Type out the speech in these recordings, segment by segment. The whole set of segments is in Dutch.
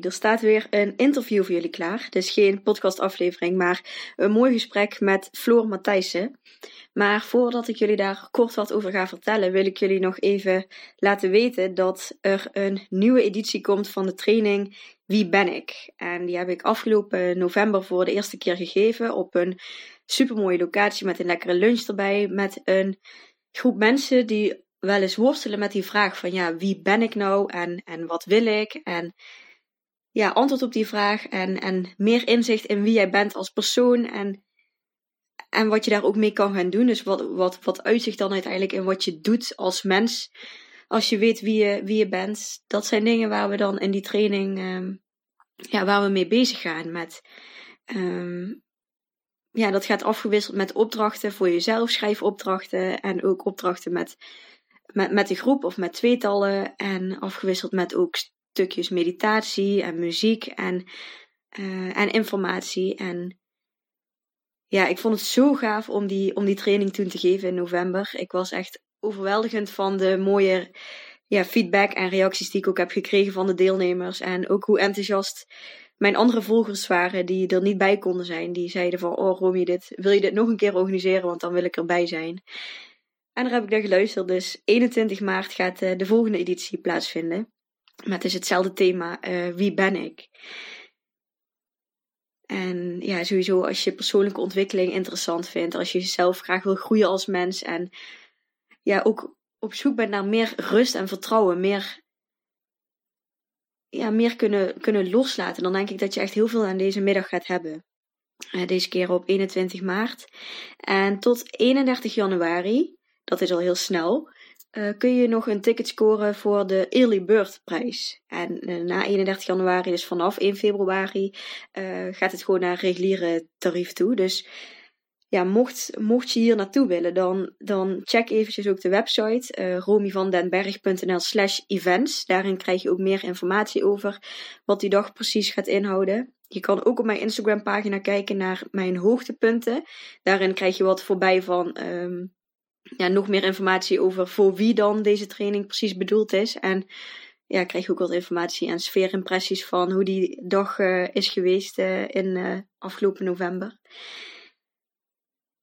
Er staat weer een interview voor jullie klaar. Dus geen podcastaflevering, maar een mooi gesprek met Floor Matthijssen. Maar voordat ik jullie daar kort wat over ga vertellen, wil ik jullie nog even laten weten dat er een nieuwe editie komt van de training Wie ben ik? En die heb ik afgelopen november voor de eerste keer gegeven op een supermooie locatie met een lekkere lunch erbij. Met een groep mensen die wel eens worstelen met die vraag van ja, wie ben ik nou en, en wat wil ik? En ja, antwoord op die vraag en, en meer inzicht in wie jij bent als persoon en, en wat je daar ook mee kan gaan doen. Dus wat, wat, wat uitzicht dan uiteindelijk in wat je doet als mens. Als je weet wie je, wie je bent. Dat zijn dingen waar we dan in die training, um, ja, waar we mee bezig gaan. Met, um, ja, dat gaat afgewisseld met opdrachten voor jezelf, schrijfopdrachten en ook opdrachten met, met, met de groep of met tweetallen. En afgewisseld met ook stukjes meditatie en muziek en, uh, en informatie. En ja, ik vond het zo gaaf om die, om die training toen te geven in november. Ik was echt overweldigend van de mooie ja, feedback en reacties die ik ook heb gekregen van de deelnemers. En ook hoe enthousiast mijn andere volgers waren die er niet bij konden zijn. Die zeiden van, oh Romy, dit, wil je dit nog een keer organiseren? Want dan wil ik erbij zijn. En daar heb ik naar geluisterd. Dus 21 maart gaat uh, de volgende editie plaatsvinden. Met dus hetzelfde thema, uh, wie ben ik? En ja, sowieso als je persoonlijke ontwikkeling interessant vindt, als je jezelf graag wil groeien als mens en ja, ook op zoek bent naar meer rust en vertrouwen, meer, ja, meer kunnen, kunnen loslaten, dan denk ik dat je echt heel veel aan deze middag gaat hebben. Uh, deze keer op 21 maart. En tot 31 januari, dat is al heel snel, uh, kun je nog een ticket scoren voor de Early Bird prijs. En uh, na 31 januari, dus vanaf 1 februari, uh, gaat het gewoon naar reguliere tarief toe. Dus ja, mocht, mocht je hier naartoe willen, dan, dan check eventjes ook de website uh, romyvandenberg.nl slash events. Daarin krijg je ook meer informatie over wat die dag precies gaat inhouden. Je kan ook op mijn Instagram pagina kijken naar mijn hoogtepunten. Daarin krijg je wat voorbij van um, ja, nog meer informatie over voor wie dan deze training precies bedoeld is. En ja, krijg je ook wat informatie en sfeerimpressies van hoe die dag uh, is geweest uh, in uh, afgelopen november.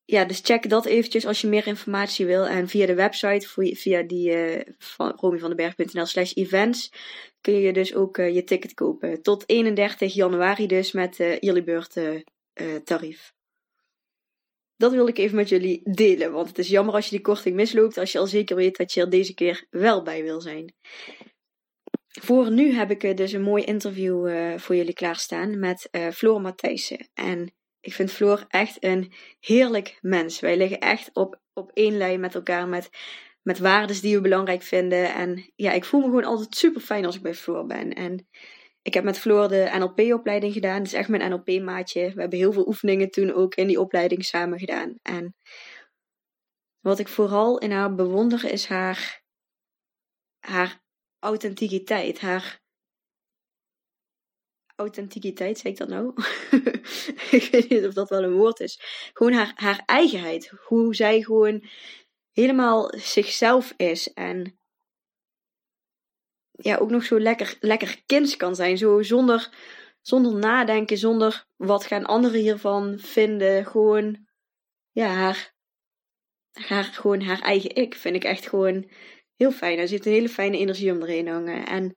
Ja, dus check dat eventjes als je meer informatie wil. En via de website, via die van romyvandenberg.nl slash events, kun je dus ook je ticket kopen. Tot 31 januari dus met de early tarief. Dat wil ik even met jullie delen, want het is jammer als je die korting misloopt, als je al zeker weet dat je er deze keer wel bij wil zijn. Voor nu heb ik dus een mooi interview uh, voor jullie klaarstaan met uh, Floor Matthijssen. En ik vind Floor echt een heerlijk mens. Wij liggen echt op, op één lijn met elkaar, met, met waarden die we belangrijk vinden. En ja, ik voel me gewoon altijd super fijn als ik bij Floor ben. En ik heb met Floor de NLP-opleiding gedaan. Dat is echt mijn NLP-maatje. We hebben heel veel oefeningen toen ook in die opleiding samen gedaan. En wat ik vooral in haar bewonder is haar, haar authenticiteit. Haar authenticiteit, zeg ik dat nou? ik weet niet of dat wel een woord is. Gewoon haar, haar eigenheid. Hoe zij gewoon helemaal zichzelf is. En ja, ook nog zo lekker, lekker kinds kan zijn. Zo zonder, zonder nadenken, zonder wat gaan anderen hiervan vinden. Gewoon, ja, haar, haar, gewoon haar eigen ik vind ik echt gewoon heel fijn. Er zit een hele fijne energie om erin hangen. En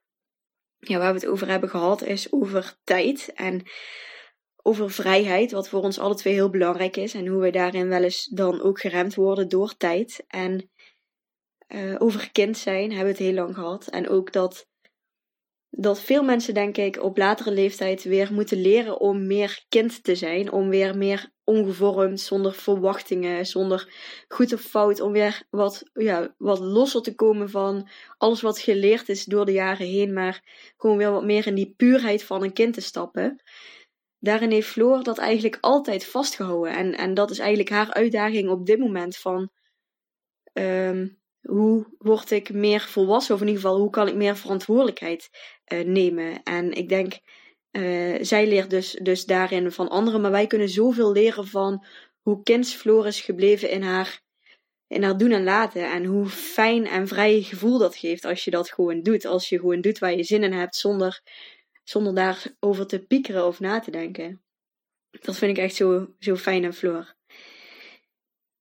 ja, waar we het over hebben gehad is over tijd en over vrijheid, wat voor ons alle twee heel belangrijk is. En hoe we daarin wel eens dan ook geremd worden door tijd. En uh, over kind zijn hebben we het heel lang gehad. En ook dat dat veel mensen, denk ik, op latere leeftijd weer moeten leren om meer kind te zijn. Om weer meer ongevormd, zonder verwachtingen, zonder goed of fout. Om weer wat, ja, wat losser te komen van alles wat geleerd is door de jaren heen. Maar gewoon weer wat meer in die puurheid van een kind te stappen. Daarin heeft Floor dat eigenlijk altijd vastgehouden. En, en dat is eigenlijk haar uitdaging op dit moment van... Um, hoe word ik meer volwassen? Of in ieder geval, hoe kan ik meer verantwoordelijkheid uh, nemen? En ik denk, uh, zij leert dus, dus daarin van anderen. Maar wij kunnen zoveel leren van hoe kindsfloor is gebleven in haar, in haar doen en laten. En hoe fijn en vrij gevoel dat geeft als je dat gewoon doet. Als je gewoon doet waar je zin in hebt, zonder, zonder daarover te piekeren of na te denken. Dat vind ik echt zo, zo fijn aan Floor.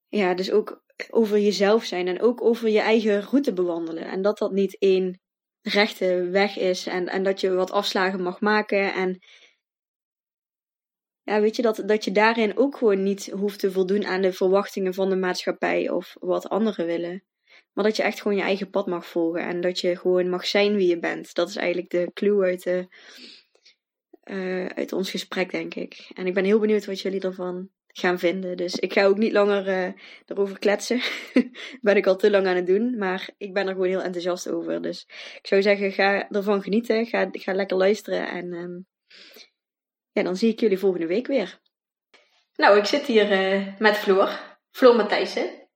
Ja, dus ook over jezelf zijn en ook over je eigen route bewandelen. En dat dat niet één rechte weg is en, en dat je wat afslagen mag maken. En ja, weet je, dat, dat je daarin ook gewoon niet hoeft te voldoen aan de verwachtingen van de maatschappij of wat anderen willen. Maar dat je echt gewoon je eigen pad mag volgen en dat je gewoon mag zijn wie je bent. Dat is eigenlijk de clue uit, de, uh, uit ons gesprek, denk ik. En ik ben heel benieuwd wat jullie ervan gaan vinden. Dus ik ga ook niet langer uh, erover kletsen. ben ik al te lang aan het doen. Maar ik ben er gewoon heel enthousiast over. Dus ik zou zeggen, ga ervan genieten. Ga, ga lekker luisteren. En um, ja, dan zie ik jullie volgende week weer. Nou, ik zit hier uh, met Floor. Floor Matthijssen.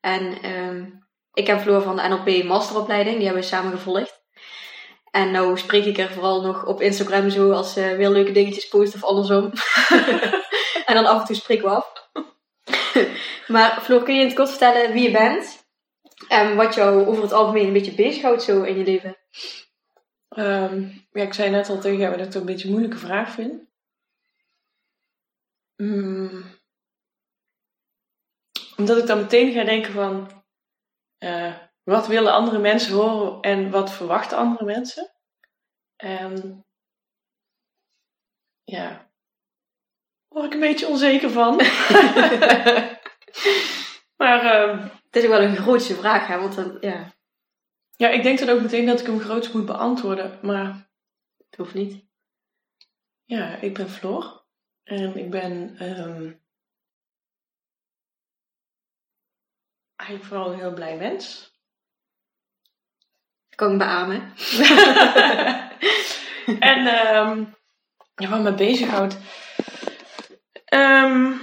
En um, ik heb Floor van de NLP masteropleiding. Die hebben we samen gevolgd. En nou spreek ik er vooral nog op Instagram zo als ze weer leuke dingetjes post of andersom. en dan af en toe spreken we af. maar Floor, kun je in het kort vertellen wie je bent? En wat jou over het algemeen een beetje bezighoudt zo in je leven? Um, ja, ik zei net al tegen jou dat ik het een beetje een moeilijke vraag vind. Mm. Omdat ik dan meteen ga denken van... Uh, wat willen andere mensen horen en wat verwachten andere mensen? En ja, word ik een beetje onzeker van. maar um, het is ook wel een grootste vraag, hè? Want dan, ja. Ja, ik denk dan ook meteen dat ik hem groots moet beantwoorden, maar het hoeft niet. Ja, ik ben Floor en ik ben um, eigenlijk vooral een heel blij mens. Kan ik beamen. en um, ja, wat me bezighoudt. Um,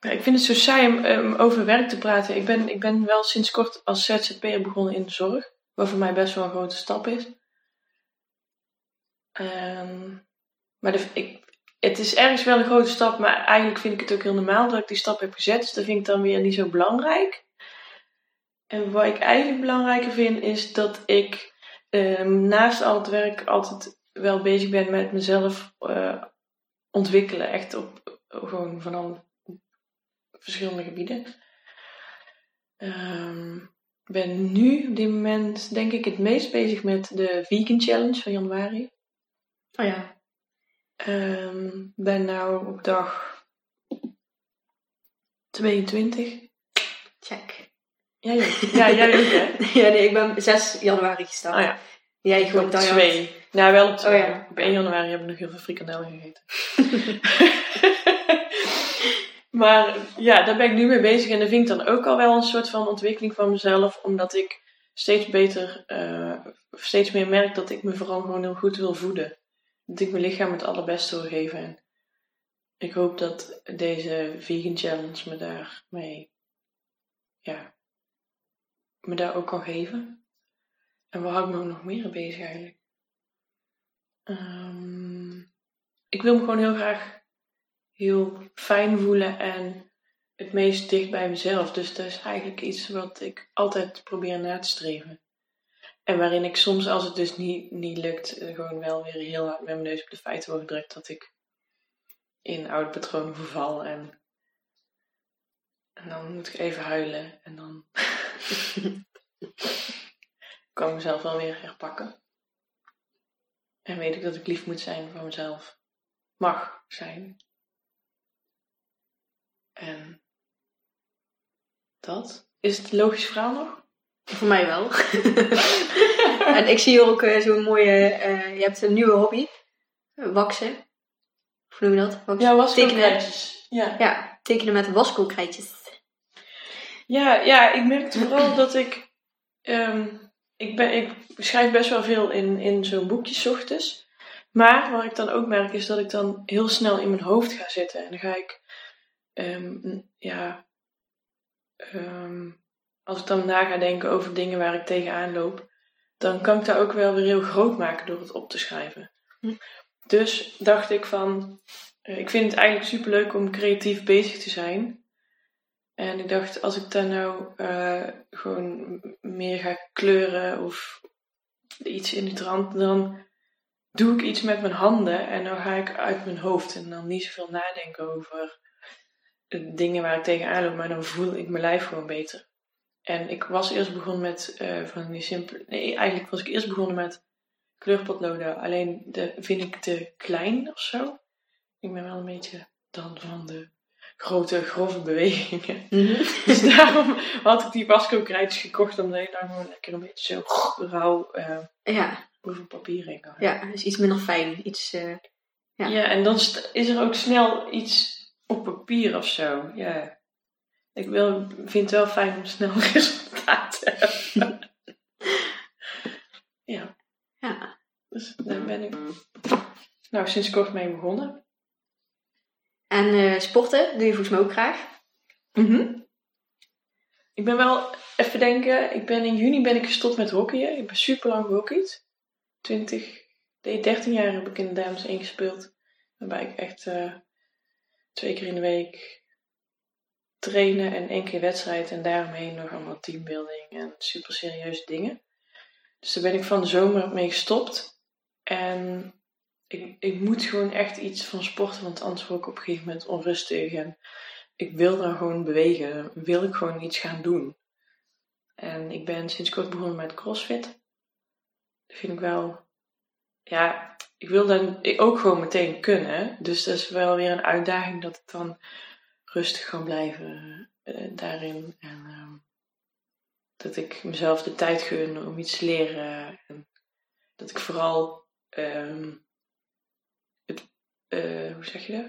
ik vind het zo saai om over werk te praten. Ik ben, ik ben wel sinds kort als ZZP'er begonnen in de zorg. Wat voor mij best wel een grote stap is. Um, maar de, ik, het is ergens wel een grote stap, maar eigenlijk vind ik het ook heel normaal dat ik die stap heb gezet. Dus dat vind ik dan weer niet zo belangrijk. En wat ik eigenlijk belangrijker vind, is dat ik um, naast al het werk altijd wel bezig ben met mezelf uh, ontwikkelen. Echt op gewoon van al verschillende gebieden. Um, ik ben nu op dit moment denk ik het meest bezig met de Vegan Challenge van januari. Oh ja. Um, ben nou op dag 22. Check. Ja, ja, ja jij ook hè? ja, nee, ik ben 6 januari gestart. Oh ja. Jij gewoon op twee. Nou, wel op twee. Oh, ja. Op 1 januari heb ik nog heel veel frikandel gegeten. maar ja, daar ben ik nu mee bezig. En dat vind ik dan ook al wel een soort van ontwikkeling van mezelf. Omdat ik steeds beter, uh, steeds meer merk dat ik me vooral gewoon heel goed wil voeden. Dat ik mijn lichaam het allerbeste wil geven. En ik hoop dat deze vegan challenge me daarmee, ja, me daar ook kan geven. En waar hou ik me nog meer bezig eigenlijk? Um, ik wil me gewoon heel graag heel fijn voelen en het meest dicht bij mezelf. Dus dat is eigenlijk iets wat ik altijd probeer na te streven. En waarin ik soms, als het dus niet, niet lukt, eh, gewoon wel weer heel hard met mijn neus op de feiten word gedrukt dat ik in oude patronen verval. En, en dan moet ik even huilen en dan kan ik mezelf wel weer herpakken. En weet ik dat ik lief moet zijn voor mezelf. Mag zijn. En dat. Is het logisch verhaal nog? Voor mij wel. en ik zie hier ook eh, zo'n mooie, eh, je hebt een nieuwe hobby. Waksen. Hoe noem je dat? Waksen. Ja. Ja. Ja, tekenen met waskoolkrijtjes. Ja, ja, ik merkte vooral dat ik, ehm, ik, ben, ik schrijf best wel veel in, in zo'n boekje ochtends. Maar wat ik dan ook merk is dat ik dan heel snel in mijn hoofd ga zitten. En dan ga ik, ehm, ja, ehm, als ik dan na ga denken over dingen waar ik tegenaan loop, dan kan ik dat ook wel weer heel groot maken door het op te schrijven. Hm. Dus dacht ik van, eh, ik vind het eigenlijk superleuk om creatief bezig te zijn. En ik dacht, als ik dan nou eh, gewoon meer ga kleuren of iets in die trant, dan doe ik iets met mijn handen en dan ga ik uit mijn hoofd en dan niet zoveel nadenken over dingen waar ik tegenaan loop, maar dan voel ik mijn lijf gewoon beter. En ik was eerst begonnen met eh, van die simpele. Nee, eigenlijk was ik eerst begonnen met kleurpotloden. Alleen de vind ik te klein of zo. Ik ben wel een beetje dan van de grote, grove bewegingen. Dus daarom had ik die Wasco-krijtjes gekocht, omdat je dan gewoon lekker een beetje zo rauw eh, Ja, over papier heen kan. ja, dus iets minder fijn. Iets, eh, Ja. Ja. en dan is er ook snel iets op papier of zo. Ja. Ik wil, vind het wel fijn om snel resultaat te hebben. ja, ja. dus daar ben ik nou sinds kort mee begonnen. En eh, sporten doe je volgens mij ook graag. Mhm. Ik ben wel, even denken, ik ben in juni ben ik gestopt met hockeyen. Ik ben super lang gehockeyd. 20, nee, 13 jaar heb ik in de dames 1 gespeeld. Waarbij ik echt eh, twee keer in de week trainen en één keer wedstrijd. En daaromheen nog allemaal teambuilding en super serieuze dingen. Dus daar ben ik van de zomer mee gestopt. En ik, ik moet gewoon echt iets van sporten, want anders word ik op een gegeven moment onrustig. En ik wil dan gewoon bewegen. Wil ik gewoon iets gaan doen. En ik ben sinds kort begonnen met crossfit. Dat vind ik wel... Ja, ik wil dan ook gewoon meteen kunnen. Dus dat is wel weer een uitdaging dat ik dan rustig kan blijven eh, daarin. En ehm, dat ik mezelf de tijd gun om iets te leren. En dat ik vooral ehm, eh, hoe zeg je dat?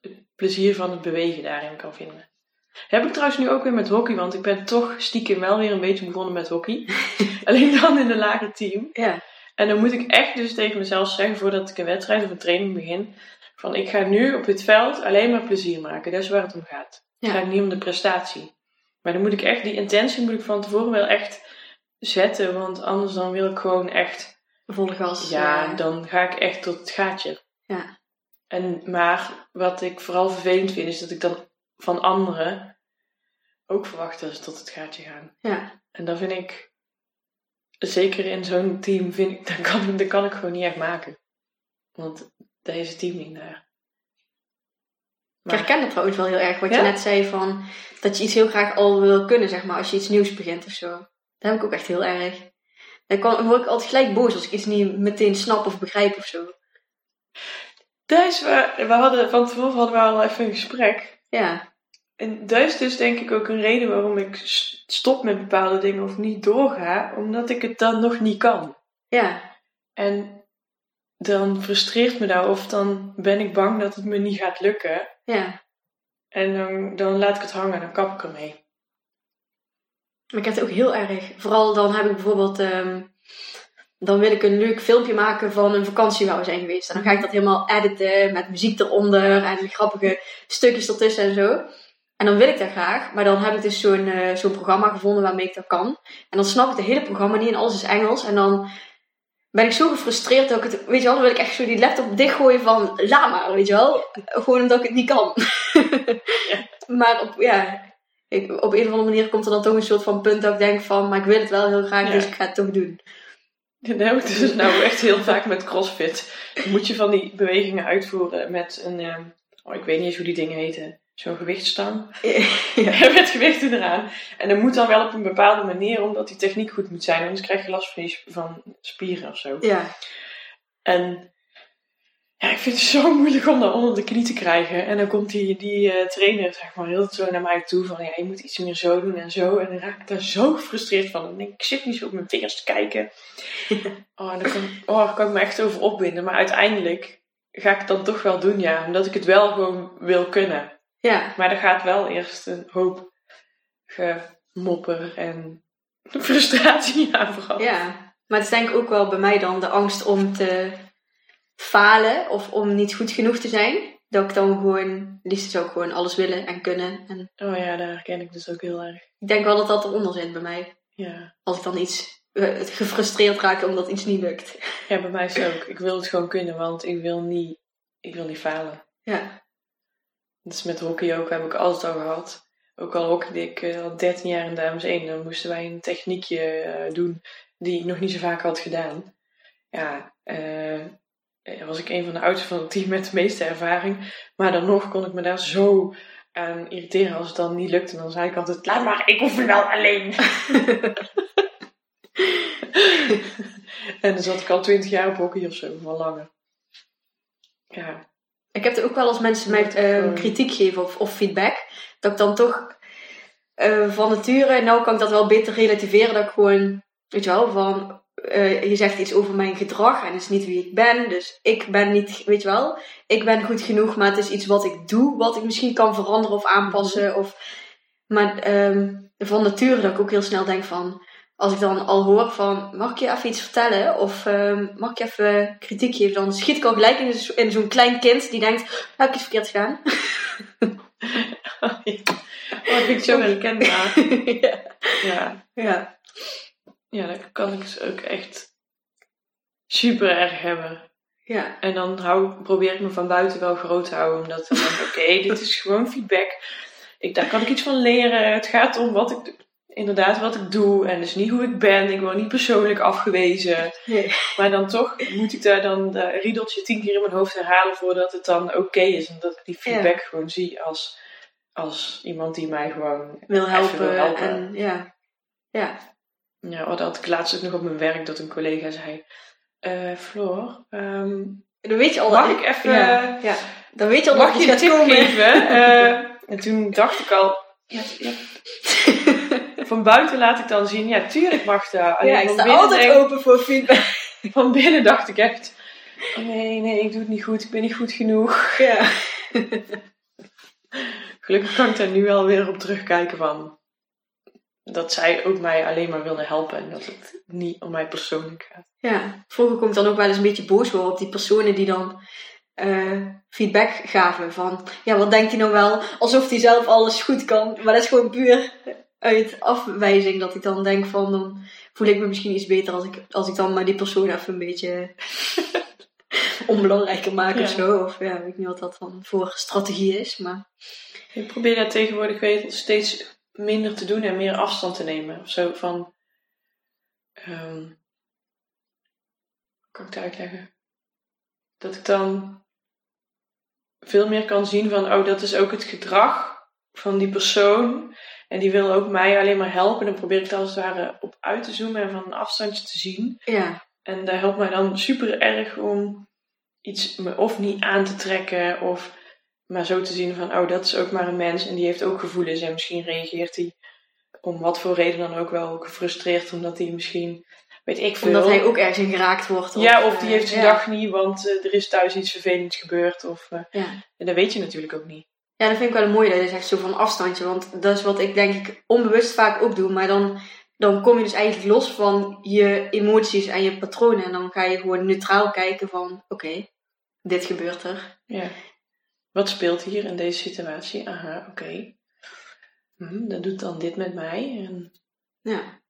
Het plezier van het bewegen daarin kan vinden. Heb ik trouwens nu ook weer met hockey, want ik ben toch stiekem wel weer een beetje begonnen met hockey. Alleen dan in een lager team. Ja. En dan moet ik echt dus tegen mezelf zeggen, voordat ik een wedstrijd of een training begin, van ik ga nu op het veld alleen maar plezier maken. Dat is waar het om gaat. Het gaat niet om de prestatie. Maar dan moet ik echt, die intentie moet ik van tevoren wel echt zetten, want anders dan wil ik gewoon echt, Volle gas. ja, dan ga ik echt tot het gaatje. Ja. En, maar wat ik vooral vervelend vind, is dat ik dan van anderen ook verwacht dat ze tot het gaatje gaan. ja. En dat vind ik, zeker in zo'n team, vind ik, dat kan, dat kan ik gewoon niet echt maken. Want daar is het team niet naar. Ik herken dat trouwens wel heel erg, wat Ja? je net zei van dat je iets heel graag al wil kunnen, zeg maar, als je iets nieuws begint of zo. Dat heb ik ook echt heel erg. Dan kan- dan word ik altijd gelijk boos als ik iets niet meteen snap of begrijp of zo. Is waar, we hadden, van tevoren hadden we al even een gesprek. Ja, En dat is dus denk ik ook een reden waarom ik stop met bepaalde dingen of niet doorga. Omdat ik het dan nog niet kan. ja, En dan frustreert me dat of dan ben ik bang dat het me niet gaat lukken. ja. En dan, dan laat ik het hangen, dan kap ik ermee. Maar ik heb het ook heel erg. Vooral dan heb ik bijvoorbeeld, ehm, dan wil ik een leuk filmpje maken van een vakantie waar we zijn geweest. En dan ga ik dat helemaal editen met muziek eronder en grappige stukjes ertussen en zo. En dan wil ik dat graag, maar dan heb ik dus zo'n eh, zo'n programma gevonden waarmee ik dat kan. En dan snap ik het hele programma niet en alles is Engels. En dan ben ik zo gefrustreerd dat ik het, weet je wel, dan wil ik echt zo die laptop dichtgooien van, laat maar, weet je wel. Gewoon omdat ik het niet kan. Maar op, ja, ik, op een of andere manier komt er dan toch een soort van punt dat ik denk van, maar ik wil het wel heel graag, Ja. dus ik ga het toch doen. Dat heb ik dus nou echt heel vaak met CrossFit. Moet je van die bewegingen uitvoeren met een, ehm, oh, ik weet niet eens hoe die dingen heten, zo'n gewichtstang. ja. met gewichten eraan. En dat moet dan wel op een bepaalde manier, omdat die techniek goed moet zijn. Anders krijg je last van, je van spieren of zo. ja, En Ja, ik vind het zo moeilijk om dat onder de knie te krijgen. En dan komt die, die eh, trainer, zeg maar, heel zo naar mij toe van, ja, je moet iets meer zo doen en zo. En dan raak ik daar zo gefrustreerd van. Denk ik, zit niet zo op mijn vingers te kijken. oh, daar kan, oh, daar kan ik me echt over opbinden. Maar uiteindelijk ga ik het dan toch wel doen, ja. Omdat ik het wel gewoon wil kunnen. Ja, Maar er gaat wel eerst een hoop gemopper en frustratie aan vooral. ja. Maar het is denk ik ook wel bij mij dan de angst om te falen of om niet goed genoeg te zijn. Dat ik dan gewoon, liefst zou ik gewoon alles willen en kunnen. En Oh ja, daar herken ik dus ook heel erg. ik denk wel dat dat eronder zit bij mij. Ja. Als ik dan iets eh, gefrustreerd raak omdat iets niet lukt. ja, bij mij is het ook. Ik wil het gewoon kunnen, want ik wil niet, ik wil niet falen. Ja, Dus met hockey ook heb ik altijd al gehad. Ook al hockeyde ik eh, al 13 jaar in dames 1, dan moesten wij een techniekje eh, doen die ik nog niet zo vaak had gedaan. Ja, was ik een van de oudsten van het team met de meeste ervaring. Maar dan nog kon ik me daar zo aan irriteren als het dan niet lukte. Dan zei ik altijd, laat maar, ik oefen wel alleen. en dan zat ik al 20 jaar op hockey of zo, wel langer. Ja, Ik heb er ook wel als mensen mij eh, gewoon- kritiek geven of, of feedback. Dat ik dan toch eh, van nature, nou kan ik dat wel beter relativeren. Dat ik gewoon, weet je wel, van eh, je zegt iets over mijn gedrag en het is niet wie ik ben. Dus ik ben niet, weet je wel, ik ben goed genoeg, maar het is iets wat ik doe, wat ik misschien kan veranderen of aanpassen. Of, maar ehm, van nature dat ik ook heel snel denk van, als ik dan al hoor van, mag ik je even iets vertellen? Of ehm, mag ik je even kritiek geven? Dan schiet ik al gelijk in, zo- in zo'n klein kind die denkt, heb ik iets verkeerd gedaan? Oh, dat vind ik zo herkenbaar. ja. Ja. ja. Ja, dat kan ik dus ook echt super erg hebben. Ja. En dan hou, probeer ik me van buiten wel groot te houden. Omdat ik denk, oké, dit is gewoon feedback. Ik, daar kan ik iets van leren. Het gaat om wat ik, inderdaad wat ik doe. En dus niet hoe ik ben. Ik word niet persoonlijk afgewezen. Nee. Maar dan toch moet ik daar dan de riedeltje tien keer in mijn hoofd herhalen voordat het dan oké is. En dat ik die feedback gewoon zie als, als iemand die mij gewoon Wil helpen. wil helpen. En ja. Ja. Ja, oh, dat had ik laatst ook nog op mijn werk dat een collega zei: eh Floor, ehm, Dan weet je al mag dat ik even. Ja. ja. Dan weet je al Mag dat je een tip komen. geven? Eh, en toen dacht ik al. Ja, ja. Van buiten laat ik dan zien, ja, tuurlijk mag dat. Alleen ja, ik sta altijd denk- open voor feedback. van binnen dacht ik echt: oh nee, nee, ik doe het niet goed, ik ben niet goed genoeg. Ja. Gelukkig kan ik daar nu wel weer op terugkijken van. Dat zij ook mij alleen maar wilde helpen en dat het niet om mij persoonlijk gaat. ja. Vroeger ik dan ook wel eens een beetje boos worden op die personen die dan eh, feedback gaven. Van, ja, wat denkt hij nou wel? Alsof hij zelf alles goed kan. Maar dat is gewoon puur uit afwijzing dat ik dan denk van, dan voel ik me misschien iets beter als ik, als ik dan maar die persoon even een beetje onbelangrijker maak Ja. of zo. Of ja, weet ik niet wat dat dan voor strategie is. Maar Ik probeer dat tegenwoordig weet, steeds minder te doen en meer afstand te nemen. Of zo van. ehm, kan ik het uitleggen? Dat ik dan veel meer kan zien van, oh, dat is ook het gedrag van die persoon. En die wil ook mij alleen maar helpen. Dan probeer ik er als het ware op uit te zoomen en van een afstandje te zien. ja, En dat helpt mij dan super erg om iets me of niet aan te trekken of maar zo te zien van, oh, dat is ook maar een mens en die heeft ook gevoelens en misschien reageert hij om wat voor reden dan ook wel gefrustreerd omdat hij misschien, weet ik veel. omdat hij ook ergens in geraakt wordt. ja, of die eh, heeft zijn ja. dag niet, want eh, er is thuis iets vervelends gebeurd. Of, eh, Ja. en dat weet je natuurlijk ook niet. Ja, dat vind ik wel mooi dat je zegt zo van afstandje. Want dat is wat ik denk ik onbewust vaak ook doe. Maar dan, dan kom je dus eigenlijk los van je emoties en je patronen. En dan ga je gewoon neutraal kijken van oké, dit gebeurt er. Ja. Wat speelt hier in deze situatie? Aha, oké. Hm, dat doet dan dit met mij. En Ja,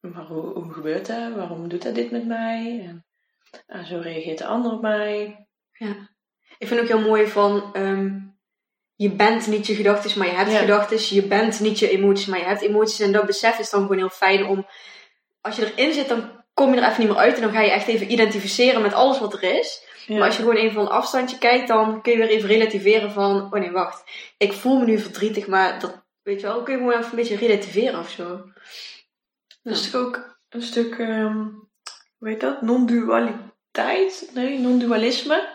Maar hoe, hoe gebeurt dat? Waarom doet dat dit met mij? En ah, zo reageert de ander op mij. ja. Ik vind ook heel mooi van ehm, je bent niet je gedachten, maar je hebt Ja. gedachten. Je bent niet je emoties, maar je hebt emoties. En dat besef is dan gewoon heel fijn om, als je erin zit, dan kom je er even niet meer uit. En dan ga je echt even identificeren met alles wat er is. Ja. Maar als je gewoon even van een afstandje kijkt, dan kun je weer even relativeren van, oh nee, wacht, ik voel me nu verdrietig, maar dat, weet je wel, kun je gewoon even een beetje relativeren of zo. Dat is toch ook een stuk, ehm hoe heet dat? Non-dualiteit? Nee, non-dualisme.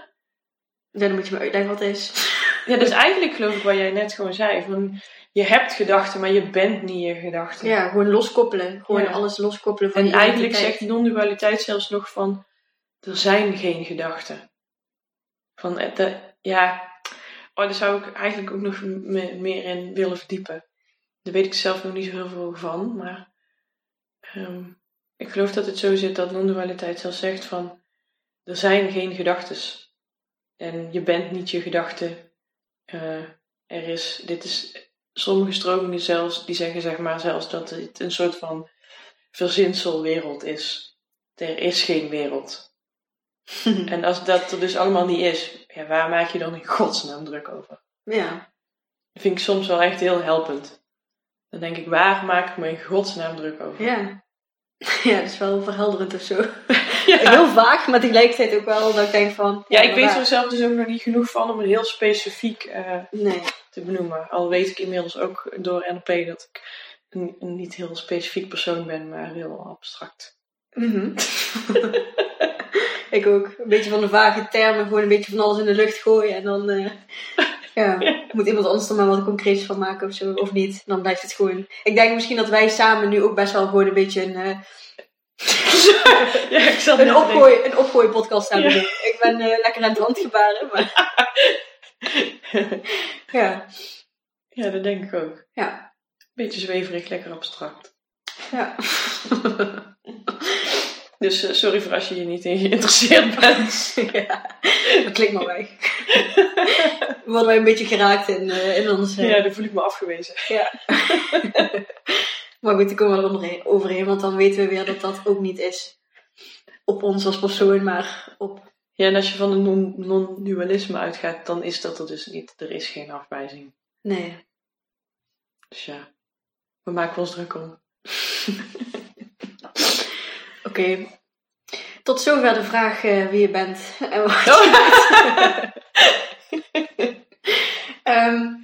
dan moet je me uitleggen wat het is. Ja, dus eigenlijk geloof ik wat jij net gewoon zei. Van, je hebt gedachten, maar je bent niet je gedachten. Ja, gewoon loskoppelen. Gewoon Ja. alles loskoppelen van en eigenlijk zegt non-dualiteit zelfs nog van, er zijn geen gedachten. Van, eh, ja, oh, daar zou ik eigenlijk ook nog me- meer in willen verdiepen. Daar weet ik zelf nog niet zo heel veel van, maar ehm, ik geloof dat het zo zit dat non-dualiteit zelfs zegt van, er zijn geen gedachten. En je bent niet je gedachte. Eh, er is, dit is, sommige stromingen zelfs, die zeggen zeg maar zelfs dat het een soort van verzinselwereld is. Er is geen wereld. En als dat er dus allemaal niet is, ja, waar maak je dan in godsnaam druk over? ja. Dat vind ik soms wel echt heel helpend. Dan denk ik, waar maak ik me in godsnaam druk over? Ja. Ja, dat is wel verhelderend of zo. Ja. Heel vaag, maar tegelijkertijd ook wel dat ik denk van... Ja, ik weet er zelf dus ook nog niet genoeg van om het heel specifiek eh, Nee. te benoemen. Al weet ik inmiddels ook door NLP dat ik een, een niet heel specifiek persoon ben, maar heel abstract. Mhm. Ik ook. Een beetje van de vage termen, gewoon een beetje van alles in de lucht gooien. En dan eh, ja, moet iemand anders er maar wat concreets van maken of zo. Of niet. Dan blijft het gewoon... Ik denk misschien dat wij samen nu ook best wel gewoon een beetje een, eh, ja, ik zat een, denken- opgooi, een opgooi podcast hebben Ja. doen. Ik ben eh, lekker aan het handgebaren, maar ja. ja, dat denk ik ook. Ja. Beetje zweverig, lekker abstract. Ja. Dus eh, sorry voor als je hier niet in geïnteresseerd bent. ja. Dat klinkt maar weg. Worden wij een beetje geraakt in, eh, in ons... eh, Ja, daar voel ik me afgewezen. Maar goed, dan komen we er onderheen- overheen, want dan weten we weer dat dat ook niet is. Op ons als persoon, maar op... Ja, en als je van een non- non-dualisme uitgaat, dan is dat er dus niet. Er is geen afwijzing. Nee. Dus ja, we maken ons druk om. Oké. Tot zover de vraag eh, wie je bent. En wat Ehm,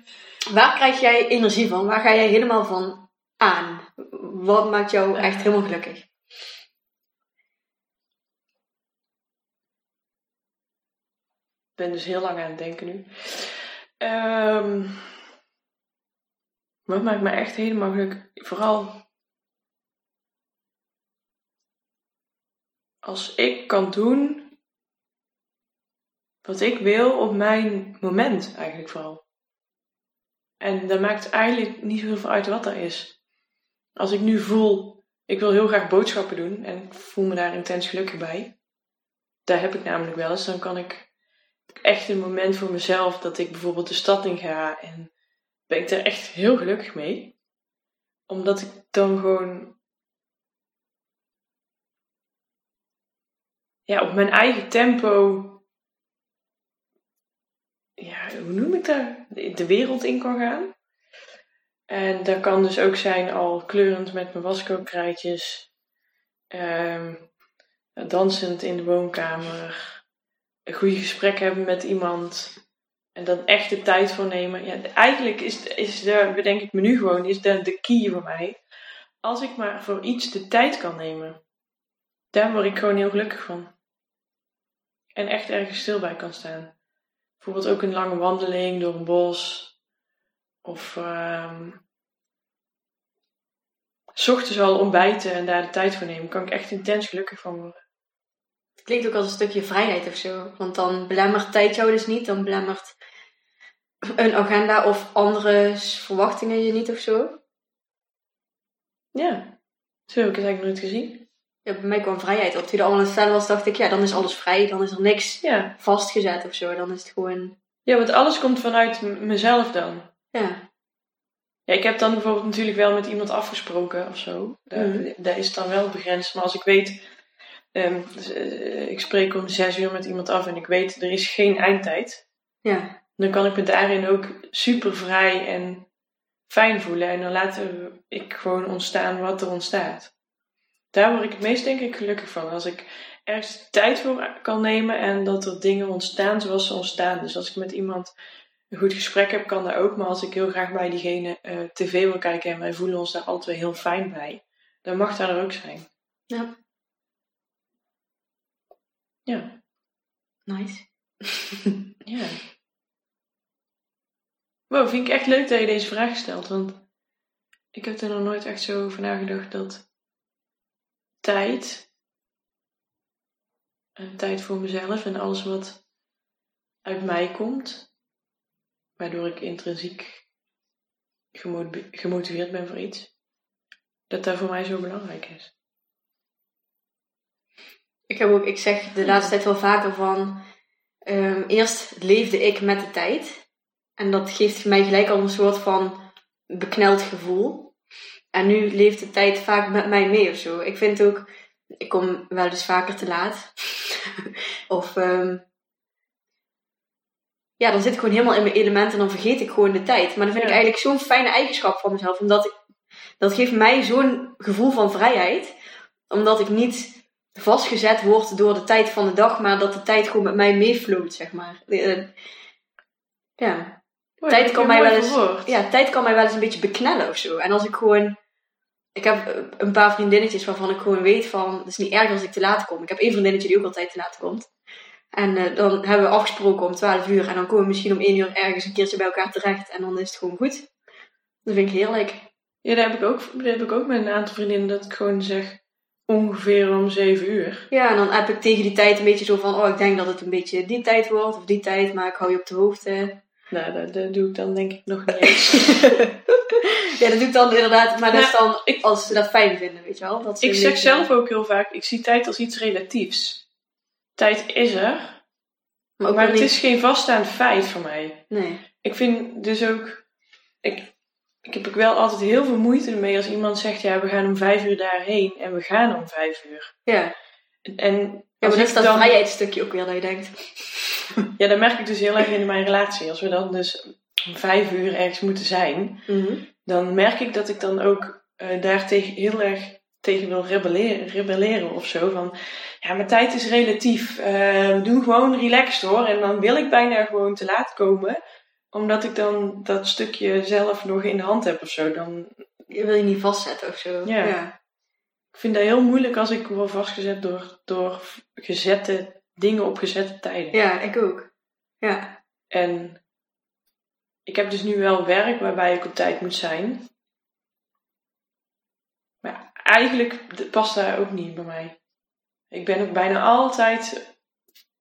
waar krijg jij energie van? Waar ga jij helemaal van aan? Wat maakt jou echt helemaal gelukkig? Ik ben dus heel lang aan het denken nu. Ehm, wat maakt me echt helemaal gelukkig? Vooral als ik kan doen wat ik wil op mijn moment eigenlijk vooral. En dat maakt eigenlijk niet zo heel veel uit wat er is. Als ik nu voel, ik wil heel graag boodschappen doen en ik voel me daar intens gelukkig bij. Daar heb ik namelijk wel eens. Dan kan ik echt een moment voor mezelf dat ik bijvoorbeeld de stad in ga en ben ik daar echt heel gelukkig mee. Omdat ik dan gewoon ja, op mijn eigen tempo ja, hoe noem ik dat? De wereld in kan gaan. En dat kan dus ook zijn al kleurend met mijn waskookrijtjes. ehm, dansend in de woonkamer. Een goede gesprek hebben met iemand. En dan echt de tijd voor nemen. Ja, eigenlijk is, is de, bedenk ik me nu gewoon, is de, de key voor mij. Als ik maar voor iets de tijd kan nemen. Daar word ik gewoon heel gelukkig van. En echt ergens stil bij kan staan. Bijvoorbeeld ook een lange wandeling door een bos. Of ehm s ochtends al ontbijten en daar de tijd voor nemen. Kan ik echt intens gelukkig van worden. Het klinkt ook als een stukje vrijheid of zo. Want dan belemmert tijd jou dus niet. Dan belemmert een agenda of andere verwachtingen je niet of zo. Ja, zo heb ik het eigenlijk nooit gezien. Ja, bij mij kwam vrijheid op. Toen er allemaal aan het vertellen was, dacht ik, ja, dan is alles vrij. Dan is er niks Ja, vastgezet of zo. Dan is het gewoon, ja want alles komt vanuit mezelf dan. ja. Ja, ik heb dan bijvoorbeeld natuurlijk wel met iemand afgesproken of zo. Daar, Mhm. daar is het dan wel begrensd. Maar als ik weet, ehm, dus, eh, ik spreek om zes uur met iemand af en ik weet er is geen eindtijd. Ja, dan kan ik me daarin ook super vrij en fijn voelen. En dan laat ik gewoon ontstaan wat er ontstaat. Daar word ik het meest denk ik gelukkig van. Als ik ergens tijd voor kan nemen en dat er dingen ontstaan zoals ze ontstaan. Dus als ik met iemand een goed gesprek heb, kan dat ook. Maar als ik heel graag bij diegene eh, tv wil kijken en wij voelen ons daar twee heel fijn bij, dan mag dat er ook zijn. ja. Ja. Nice. Ja. Wow, vind ik echt leuk dat je deze vraag stelt. Want ik heb er nog nooit echt zo over nagedacht dat tijd en tijd voor mezelf en alles wat uit mij komt, waardoor ik intrinsiek gemo- gemotiveerd ben voor iets, dat dat voor mij zo belangrijk is. Ik, heb ook, ik zeg de laatste tijd wel vaker van... ehm, eerst leefde ik met de tijd. En dat geeft mij gelijk al een soort van bekneld gevoel. En nu leeft de tijd vaak met mij mee of zo. Ik vind ook... Ik kom wel eens vaker te laat. of... ehm, ja, dan zit ik gewoon helemaal in mijn element en dan vergeet ik gewoon de tijd. Maar dat vind ik eigenlijk zo'n fijne eigenschap van mezelf. Omdat ik... Dat geeft mij zo'n gevoel van vrijheid. Omdat ik niet vastgezet wordt door de tijd van de dag, maar dat de tijd gewoon met mij meefloot, zeg maar. Eh, Ja. Wow, Tijd kan mij wel eens- verwoord. ja, tijd kan mij wel eens een beetje beknellen of zo. En als ik gewoon... Ik heb eh, een paar vriendinnetjes waarvan ik gewoon weet van... Het is niet erg als ik te laat kom. Ik heb één vriendinnetje die ook altijd te laat komt. En eh, dan hebben we afgesproken om 12 uur. En dan komen we misschien om 1 uur ergens een keertje bij elkaar terecht. En dan is het gewoon goed. Dat vind ik heerlijk. Ja, dat heb ik ook, dat heb ik ook met een aantal vriendinnen dat ik gewoon zeg ongeveer om zeven uur. Ja, en dan heb ik tegen die tijd een beetje zo van... Oh, ik denk dat het een beetje die tijd wordt. Of die tijd, maar ik hou je op de hoogte. Nou, dat, dat doe ik dan denk ik nog niet eens. ja, dat doe ik dan inderdaad. Maar dat is dan ik- als ze dat fijn vinden, weet je wel. Dat ze ik zeg zelf ook heel vaak, ik zie tijd als iets relatiefs. Tijd is er, Maar het niet... is geen vaststaand feit voor mij. Nee. Ik vind dus ook, ik, ik heb ook wel altijd heel veel moeite ermee als iemand zegt, ja, we gaan om vijf uur daarheen en we gaan om vijf uur. Ja. En, en Ja, maar dat is dat dan- vrijheidsstukje ook weer dat je denkt. Ja, dat merk ik dus heel erg in mijn relatie. Als we dan dus om vijf uur ergens moeten zijn, Mhm. dan merk ik dat ik dan ook eh daar tegen, heel erg tegen wil rebelleren, rebelleren of zo. Van, ja, mijn tijd is relatief. Eh, doe gewoon relaxed hoor. En dan wil ik bijna gewoon te laat komen. Omdat ik dan dat stukje zelf nog in de hand heb of zo. Dan, Je wil je niet vastzetten of zo. Ja. ja. ik vind dat heel moeilijk als ik word vastgezet door, door gezette dingen op gezette tijden. Ja, ik ook. Ja. En ik heb dus nu wel werk waarbij ik op tijd moet zijn. Maar eigenlijk past daar ook niet bij mij. Ik ben ook bijna altijd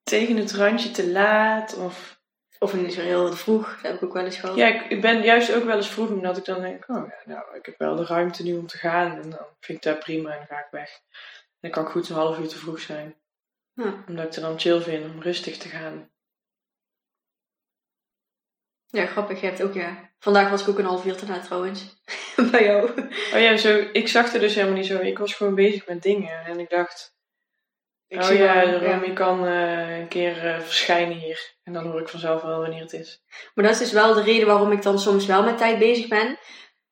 tegen het randje te laat. Of Of niet zo heel vroeg. Dat heb ik ook wel eens gehad. ja, ik, ik ben juist ook wel eens vroeg omdat ik dan denk: oh ja, nou, ik heb wel de ruimte nu om te gaan. En dan vind ik dat prima en dan ga ik weg. Dan kan ik goed een half uur te vroeg zijn. Ja. Omdat ik het dan chill vind om rustig te gaan. Ja, grappig. Je hebt ook, ja. Vandaag was ik ook een half uur te laat trouwens. Bij jou. Oh ja, zo, ik zag er dus helemaal niet zo. Ik was gewoon bezig met dingen. En ik dacht, Ik oh ja, wel, je kan eh, een keer eh, verschijnen hier. En dan hoor ik vanzelf wel wanneer het is. Maar dat is dus wel de reden waarom ik dan soms wel met tijd bezig ben.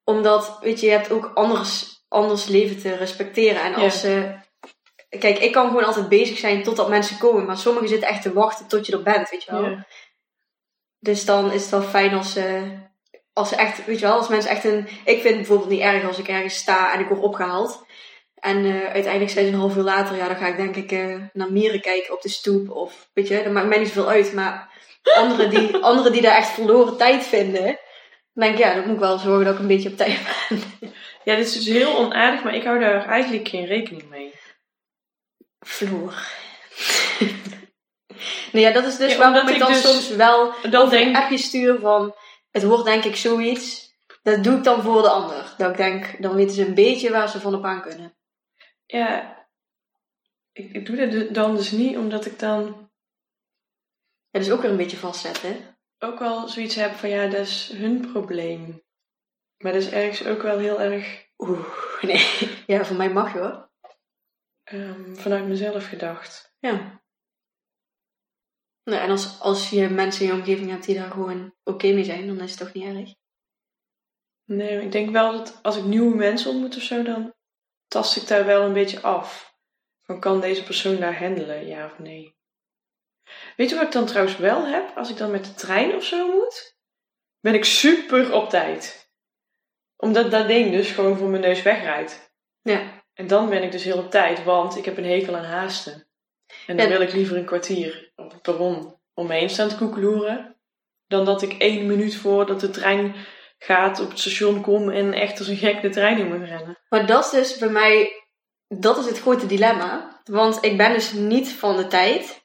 Omdat, weet je, je hebt ook anders, anders leven te respecteren. En als ze... Kijk, ik kan gewoon altijd bezig zijn totdat mensen komen. Maar sommigen zitten echt te wachten tot je er bent, weet je wel. Ja. Dus dan is het wel fijn als ze, als ze echt, weet je wel, als mensen echt een. Ik vind het bijvoorbeeld niet erg als ik ergens sta en ik word opgehaald. En eh, uiteindelijk zijn ze een half uur later, ja, dan ga ik denk ik eh, naar mieren kijken op de stoep. Of weet je, dat maakt mij niet zoveel uit. Maar anderen die, anderen die daar echt verloren tijd vinden, dan denk ik, ja, dan moet ik wel zorgen dat ik een beetje op tijd ben. ja, dit is dus heel onaardig, maar ik hou daar eigenlijk geen rekening mee. Floor. nee, ja, dat is dus Ja, waarom ik dan dus soms wel Dan of een denk appje stuur van het wordt denk ik zoiets. Dat doe ik dan voor de ander. Dat ik denk, dan weten ze een beetje waar ze van op aan kunnen. ja, ik, ik doe dat du- dan dus niet omdat ik dan Ja, dus ook weer een beetje vastzetten. ook wel zoiets heb van ja, dat is hun probleem. Maar dat is ergens ook wel heel erg Oeh, nee. Ja, voor mij mag je hoor. Ehm, vanuit mezelf gedacht. Ja. Nee, en als, als je mensen in je omgeving hebt die daar gewoon oké mee zijn, dan is het toch niet erg. Nee, ik denk wel dat als ik nieuwe mensen ontmoet of zo, dan tast ik daar wel een beetje af. Van kan deze persoon daar handelen, ja of nee? Weet je wat ik dan trouwens wel heb? Als ik dan met de trein of zo moet, ben ik super op tijd. Omdat dat ding dus gewoon voor mijn neus wegrijdt. Ja. En dan ben ik dus heel op tijd, want ik heb een hekel aan haasten. En dan wil ik liever een kwartier op het perron. om me heen staan te koekeloeren. Dan dat ik één minuut voordat de trein gaat op het station kom en echt als een gek de trein in moet rennen. Maar dat is dus bij mij, dat is het grote dilemma. Want ik ben dus niet van de tijd.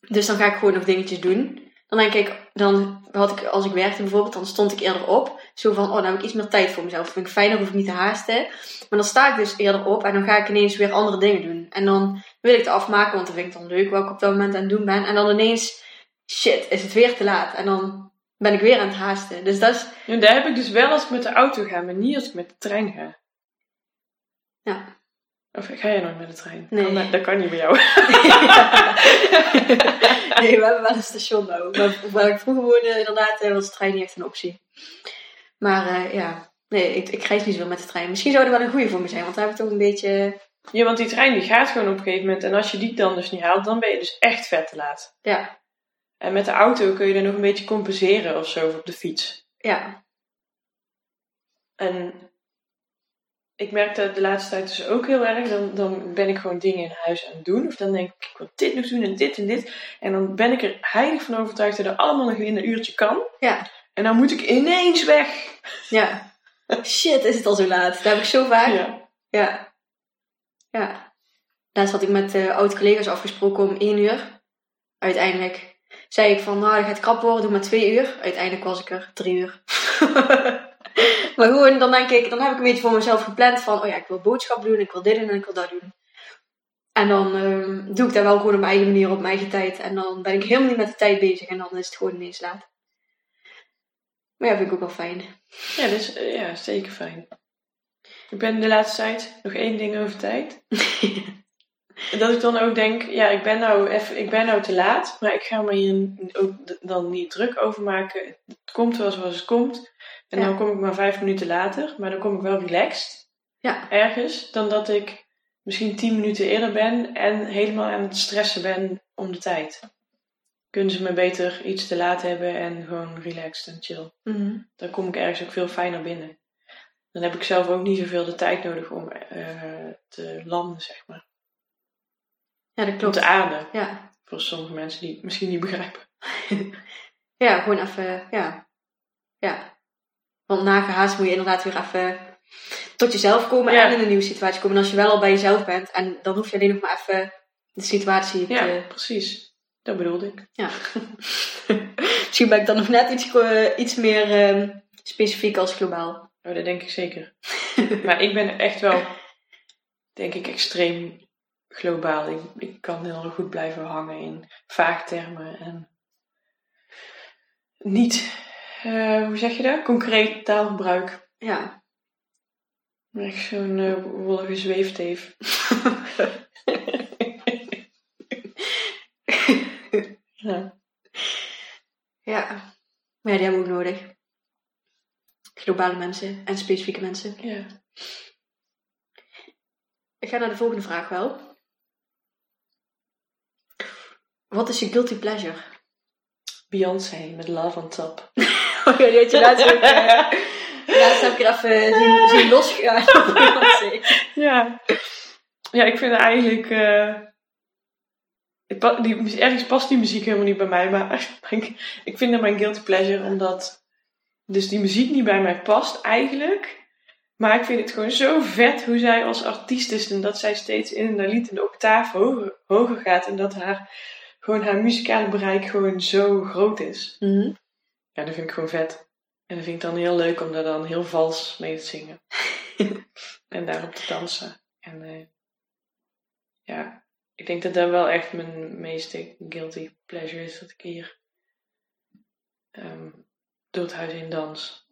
Dus dan ga ik gewoon nog dingetjes doen. Dan denk ik, dan had ik, als ik werkte bijvoorbeeld, dan stond ik eerder op. Zo van, oh, dan heb ik iets meer tijd voor mezelf. Dat vind ik fijner, hoef ik niet te haasten. Maar dan sta ik dus eerder op en dan ga ik ineens weer andere dingen doen. En dan wil ik het afmaken, want dan vind ik het dan leuk wat ik op dat moment aan het doen ben. En dan ineens, shit, is het weer te laat. En dan ben ik weer aan het haasten. Dus dat is... Ja, daar heb ik dus wel als ik met de auto ga, maar niet als ik met de trein ga. Ja. Of ga jij nooit met de trein? Nee. Kan, dat kan niet bij jou. nee, we hebben wel een station nou. Maar waar ik vroeger woonde, inderdaad, eh, was de trein niet echt een optie. Maar eh, ja, nee, ik, ik reis niet zo met de trein. Misschien zou er wel een goede voor me zijn, want daar heb ik toch een beetje... Ja, want die trein die gaat gewoon op een gegeven moment. En als je die dan dus niet haalt, dan ben je dus echt vet te laat. Ja, En met de auto kun je er nog een beetje compenseren of zo of op de fiets. ja, En ik merk dat de laatste tijd dus ook heel erg. Dan, dan ben ik gewoon dingen in huis aan het doen. Of dan denk ik, ik wil dit nog doen en dit en dit. En dan ben ik er heilig van overtuigd dat er allemaal nog in een uurtje kan. ja, En dan moet ik ineens weg. ja. Shit, is het al zo laat? Dat heb ik zo vaak. Ja. Ja. Ja. Laatst had ik met eh oud-collega's afgesproken om één uur. Uiteindelijk zei ik van, nou, dat gaat krap worden, doe maar twee uur. Uiteindelijk was ik er drie uur. maar gewoon, dan denk ik, dan heb ik een beetje voor mezelf gepland van, oh ja, ik wil boodschappen doen, ik wil dit doen en ik wil dat doen. En dan ehm, doe ik dat wel gewoon op mijn eigen manier, op mijn eigen tijd. En dan ben ik helemaal niet met de tijd bezig en dan is het gewoon ineens laat. Maar ja, vind ik ook wel fijn. Ja, dus eh, ja, zeker fijn. Ik ben de laatste tijd nog één ding over tijd. Dat ik dan ook denk, ja, ik ben nou, even, ik ben nou te laat, maar ik ga me hier ook dan niet druk over maken. Het komt wel zoals het komt. En Ja. dan kom ik maar vijf minuten later, maar dan kom ik wel relaxed Ja, ergens, dan dat ik misschien tien minuten eerder ben en helemaal aan het stressen ben om de tijd. Kunnen ze me beter iets te laat hebben en gewoon relaxed en chill. mhm. Dan kom ik ergens ook veel fijner binnen. Dan heb ik zelf ook niet zoveel de tijd nodig om eh, te landen, zeg maar. ja dat Om klopt. te aarden. Ja. Voor sommige mensen die het misschien niet begrijpen. Ja, gewoon even, ja. Ja. Want na gehaast moet je inderdaad weer even tot jezelf komen Ja. en in een nieuwe situatie komen. En als je wel al bij jezelf bent, en dan hoef je alleen nog maar even de situatie Ja, te... precies. Dat bedoelde ik. Ja. Misschien ben ik dan nog net iets, eh, iets meer ehm, specifiek als globaal. Oh, dat denk ik zeker. maar ik ben echt wel, denk ik, extreem globaal. Ik, ik kan heel goed blijven hangen in vaagtermen en niet, eh, hoe zeg je dat? Concreet taalgebruik. Ja. Echt zo'n eh wollige zweefteef. ja. Ja. Maar ja, die hebben we ook nodig. Globale mensen en specifieke mensen. ja. Ik ga naar de volgende vraag wel. Wat is je guilty pleasure? Beyoncé met Love on Top. Oh ja, die had je laatst ook... eh, laatst heb ik er even zien, zien. Ja. Ja, ik vind eigenlijk... eh, ik die, ergens past die muziek helemaal niet bij mij, maar ik, ik vind het mijn guilty pleasure, omdat dus die muziek niet bij mij past eigenlijk. Maar ik vind het gewoon zo vet hoe zij als artiest is en dat zij steeds in een lied een octaaf hoger, hoger gaat en dat haar, gewoon haar muzikale bereik gewoon zo groot is. Mhm. Ja, dat vind ik gewoon vet. En dat vind ik dan heel leuk om daar dan heel vals mee te zingen. en daarop te dansen. En eh, ja, ik denk dat dat wel echt mijn meeste guilty pleasure is. Dat ik hier ehm, door het huis in dans.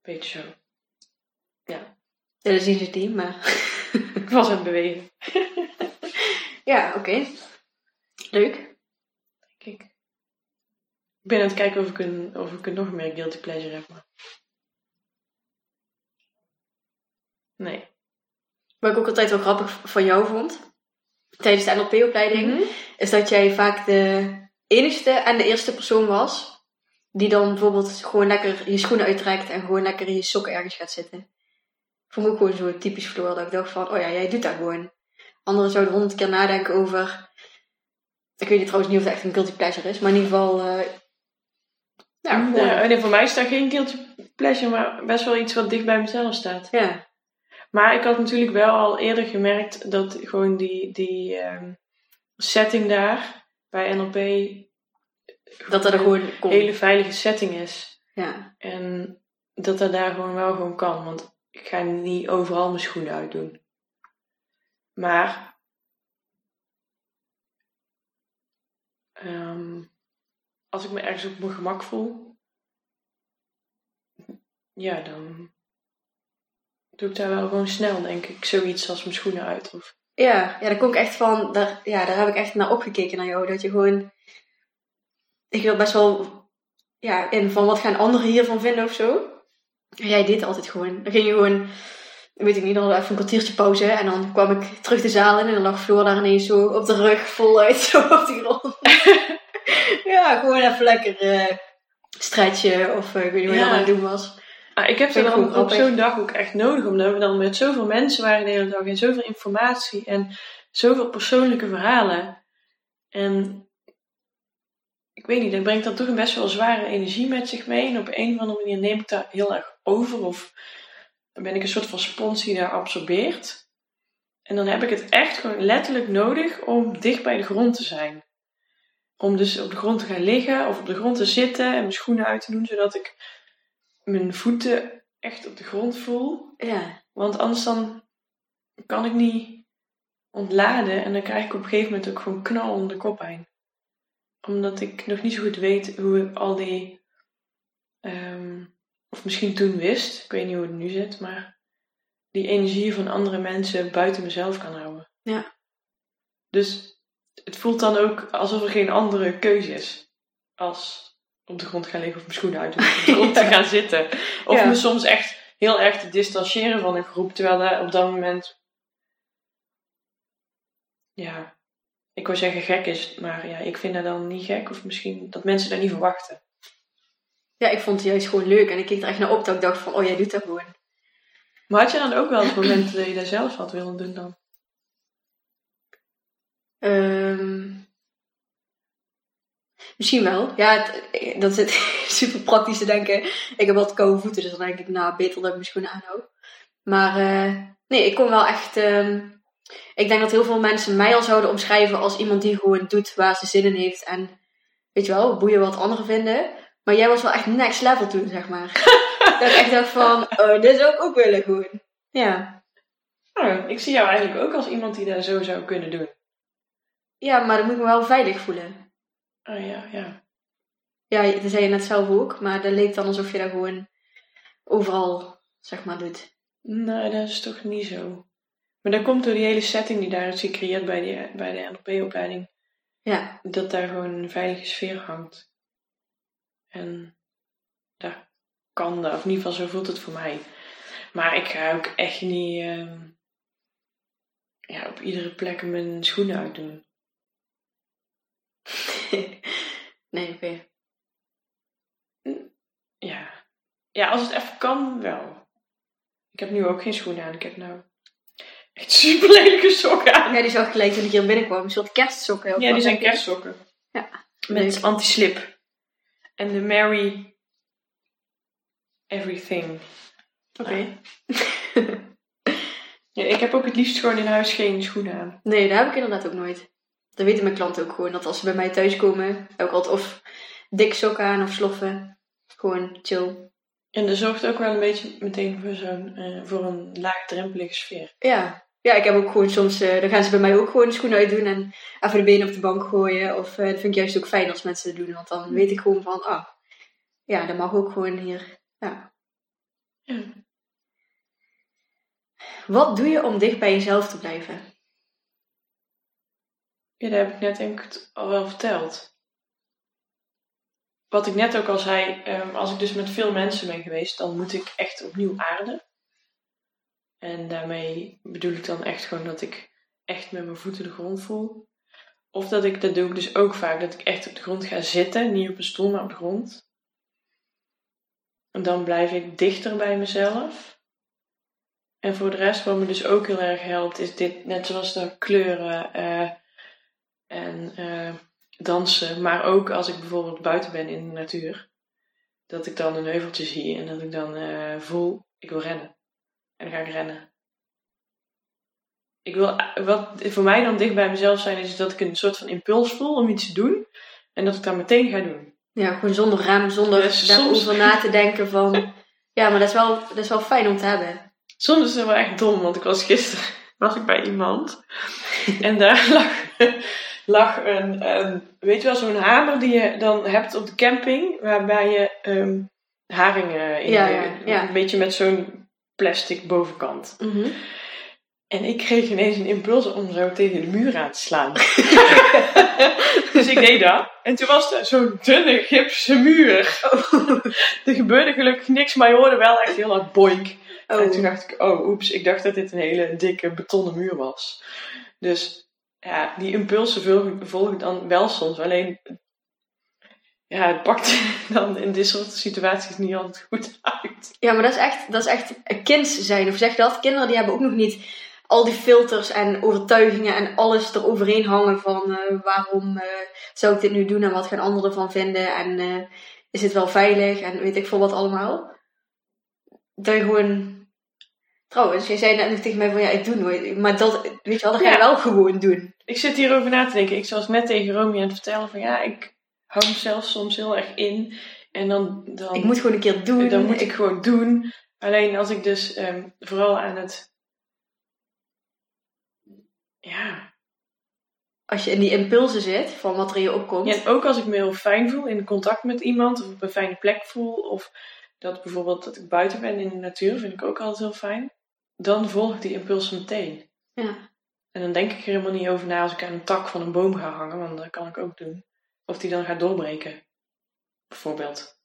Beetje zo. Ja, Ja, dat zien ze het niet, maar... ik was aan het bewegen, ja, oké. Leuk. Ik. Ben aan het kijken of ik een, of ik nog meer guilty pleasure heb. Maar... Nee. Wat ik ook altijd wel grappig van jou vond, tijdens de NLP-opleiding, Mhm. is dat jij vaak de enigste en de eerste persoon was die dan bijvoorbeeld gewoon lekker je schoenen uittrekt en gewoon lekker in je sokken ergens gaat zitten. Vond ik ook gewoon zo typisch Floor, dat ik dacht van, oh ja, jij doet dat gewoon. Anderen zouden honderd keer nadenken over Ik weet niet trouwens niet of het echt een guilty pleasure is, maar in ieder geval. eh Ja, nee, voor mij is dat geen guilty pleasure, maar best wel iets wat dicht bij mezelf staat. ja. Maar ik had natuurlijk wel al eerder gemerkt dat gewoon die, die ehm, setting daar bij NLP Dat dat er gewoon een komt. hele veilige setting is. Ja. En dat dat daar gewoon wel gewoon kan. Want ik ga niet overal mijn schoenen uitdoen. Maar ehm, als ik me ergens op mijn gemak voel, ja, dan doe ik daar wel gewoon snel, denk ik. Zoiets als mijn schoenen uit. Of... Ja, ja, daar kom ik echt van. Daar, ja, daar heb ik echt naar opgekeken naar jou. Dat je gewoon. Ik wil best wel. Ja, in van wat gaan anderen hiervan vinden of zo. En jij deed altijd gewoon. Dan ging je gewoon. Weet ik niet, dan even een kwartiertje pauze. En dan kwam ik terug de zaal in. En dan lag Floor daar ineens zo op de rug, voluit zo op die grond. ja, gewoon even lekker eh stretchen. Of eh, ik weet niet wat je Ja. aan het doen was. Ah, ik heb ik dan op zo'n dag ook echt nodig, omdat we dan met zoveel mensen waren de hele dag en zoveel informatie en zoveel persoonlijke verhalen. En ik weet niet, dat brengt dan toch een best wel zware energie met zich mee. En op een of andere manier neem ik daar heel erg over, of dan ben ik een soort van spons die daar absorbeert. En dan heb ik het echt gewoon letterlijk nodig om dicht bij de grond te zijn. Om dus op de grond te gaan liggen of op de grond te zitten en mijn schoenen uit te doen, zodat ik mijn voeten echt op de grond voel. Ja, Want anders dan kan ik niet ontladen en dan krijg ik op een gegeven moment ook gewoon knal onder de koppijn. Omdat ik nog niet zo goed weet hoe ik al die, ehm, of misschien toen wist, ik weet niet hoe het nu zit, maar die energie van andere mensen buiten mezelf kan houden. Ja. Dus het voelt dan ook alsof er geen andere keuze is als op de grond gaan liggen of mijn schoenen uit doen, of op de grond te gaan zitten. Of Ja. me soms echt heel erg te distancieren van een groep, terwijl op dat moment, ja, ik wil zeggen gek is, maar ja, ik vind dat dan niet gek, of misschien dat mensen dat niet verwachten. ja, ik vond het juist gewoon leuk. En ik keek er echt naar op dat ik dacht van, oh jij doet dat gewoon. Maar had je dan ook wel eens momenten dat je dat zelf had willen doen dan? Ehm, misschien wel. Ja, het- dat is super praktisch te denken. Ik heb wat koude voeten, dus dan denk ik, nou, beter dat ik mijn schoenen aanhoud. Maar eh, nee, ik kon wel echt... ehm, ik denk dat heel veel mensen mij al zouden omschrijven als iemand die gewoon doet waar ze zin in heeft. En weet je wel, boeien wat anderen vinden. Maar jij was wel echt next level toen, zeg maar. dat ik echt dacht van, oh, dit zou ik ook willen gewoon. Ja. Nou, ik zie jou eigenlijk ook als iemand die dat zo zou kunnen doen. Ja, maar dan moet ik me wel veilig voelen. Oh ja, ja. Ja, dat zei je net zelf ook, maar dat leek dan alsof je dat gewoon overal, zeg maar, doet. Nee, dat is toch niet zo. Maar dat komt door die hele setting die daar is gecreëerd bij, die, bij de NLP-opleiding. Ja, Dat daar gewoon een veilige sfeer hangt. En daar kan dat, of in ieder geval zo voelt het voor mij. Maar ik ga ook echt niet ehm, ja, op iedere plek mijn schoenen uitdoen. nee, oké. Ja. ja, als het even kan, wel. Ik heb nu ook geen schoenen aan. Ik heb nou echt super lelijke sokken aan. Ja, die zag ik gelijk toen ik hier binnenkwam. Een soort kerstsokken. Ja, die zijn kerstsokken. Ja. Met anti-slip. En de Mary Everything. Oké. Ja, ik heb ook het liefst gewoon in huis geen schoenen aan. Nee, dat heb ik inderdaad ook nooit. Dat weten mijn klanten ook gewoon. Dat als ze bij mij thuis komen, heb ik altijd of dik sokken aan of sloffen. Gewoon chill. En dat zorgt ook wel een beetje meteen voor, zo'n, eh, voor een laagdrempelige sfeer. Ja. Ja, ik heb ook gewoon soms, eh, dan gaan ze bij mij ook gewoon de schoenen uitdoen en even de benen op de bank gooien. Of eh, dat vind ik juist ook fijn als mensen dat doen, want dan weet ik gewoon van, ah, ja, dat mag ook gewoon hier. Ja. Ja. Wat doe je om dicht bij jezelf te blijven? Ja, dat heb ik net denk al wel verteld. Wat ik net ook al zei, ehm, als ik dus met veel mensen ben geweest, dan moet ik echt opnieuw aarden. En daarmee bedoel ik dan echt gewoon dat ik echt met mijn voeten de grond voel. Of dat ik, dat doe ik dus ook vaak, dat ik echt op de grond ga zitten, niet op een stoel, maar op de grond. En dan blijf ik dichter bij mezelf. En voor de rest, wat me dus ook heel erg helpt, is dit, net zoals de kleuren eh, en eh, dansen. Maar ook als ik bijvoorbeeld buiten ben in de natuur. Dat ik dan een heuveltje zie en dat ik dan eh, voel, ik wil rennen. En dan ga ik rennen. Ik wil, wat voor mij dan dicht bij mezelf zijn, is dat ik een soort van impuls voel om iets te doen. En dat ik dat meteen ga doen. Ja, gewoon zonder rem, zonder Dus daarover soms- na te denken van... Ja, maar dat is, wel, dat is wel fijn om te hebben. Soms is het wel echt dom, want ik was gisteren was ik bij iemand. En daar lag, lag een, een, weet je wel, zo'n hamer die je dan hebt op de camping. Waarbij je ehm, haringen in Ja, de- ja, een beetje met zo'n plastic bovenkant. Mhm. En ik kreeg ineens een impuls om zo tegen de muur aan te slaan. dus ik deed dat. En toen was er zo'n dunne gipsen muur. er gebeurde gelukkig niks, maar je hoorde wel echt heel hard boink. En toen Oh. dacht ik, oh oeps, ik dacht dat dit een hele dikke betonnen muur was. Dus ja, die impulsen volgen, volgen dan wel soms. Alleen, ja, het pakt dan in dit soort situaties niet altijd goed uit. Ja, maar dat is echt, dat is echt een kind zijn. Of zeg je dat? Kinderen die hebben ook nog niet al die filters en overtuigingen en alles eroverheen hangen van eh, waarom eh, zou ik dit nu doen en wat gaan anderen ervan vinden en eh, is het wel veilig en weet ik veel wat allemaal. Dat je gewoon... Trouwens, jij zei net nog tegen mij van ja, ik doe nooit. Maar dat, weet je wel, dat ga je Ja. wel gewoon doen. Ik zit hierover na te denken. Ik was net tegen Romy aan het vertellen van ja, ik hou mezelf soms heel erg in. En dan, dan, Ik moet gewoon een keer doen. dan moet ik gewoon doen. Alleen als ik dus ehm, vooral aan het... Ja, Als je in die impulsen zit van wat er in je opkomt. Ja, en ook als ik me heel fijn voel in contact met iemand of op een fijne plek voel of dat bijvoorbeeld dat ik buiten ben in de natuur, vind ik ook altijd heel fijn. Dan volg ik die impulsen meteen. Ja. En dan denk ik er helemaal niet over na als ik aan een tak van een boom ga hangen, want dat kan ik ook doen. Of die dan gaat doorbreken, bijvoorbeeld.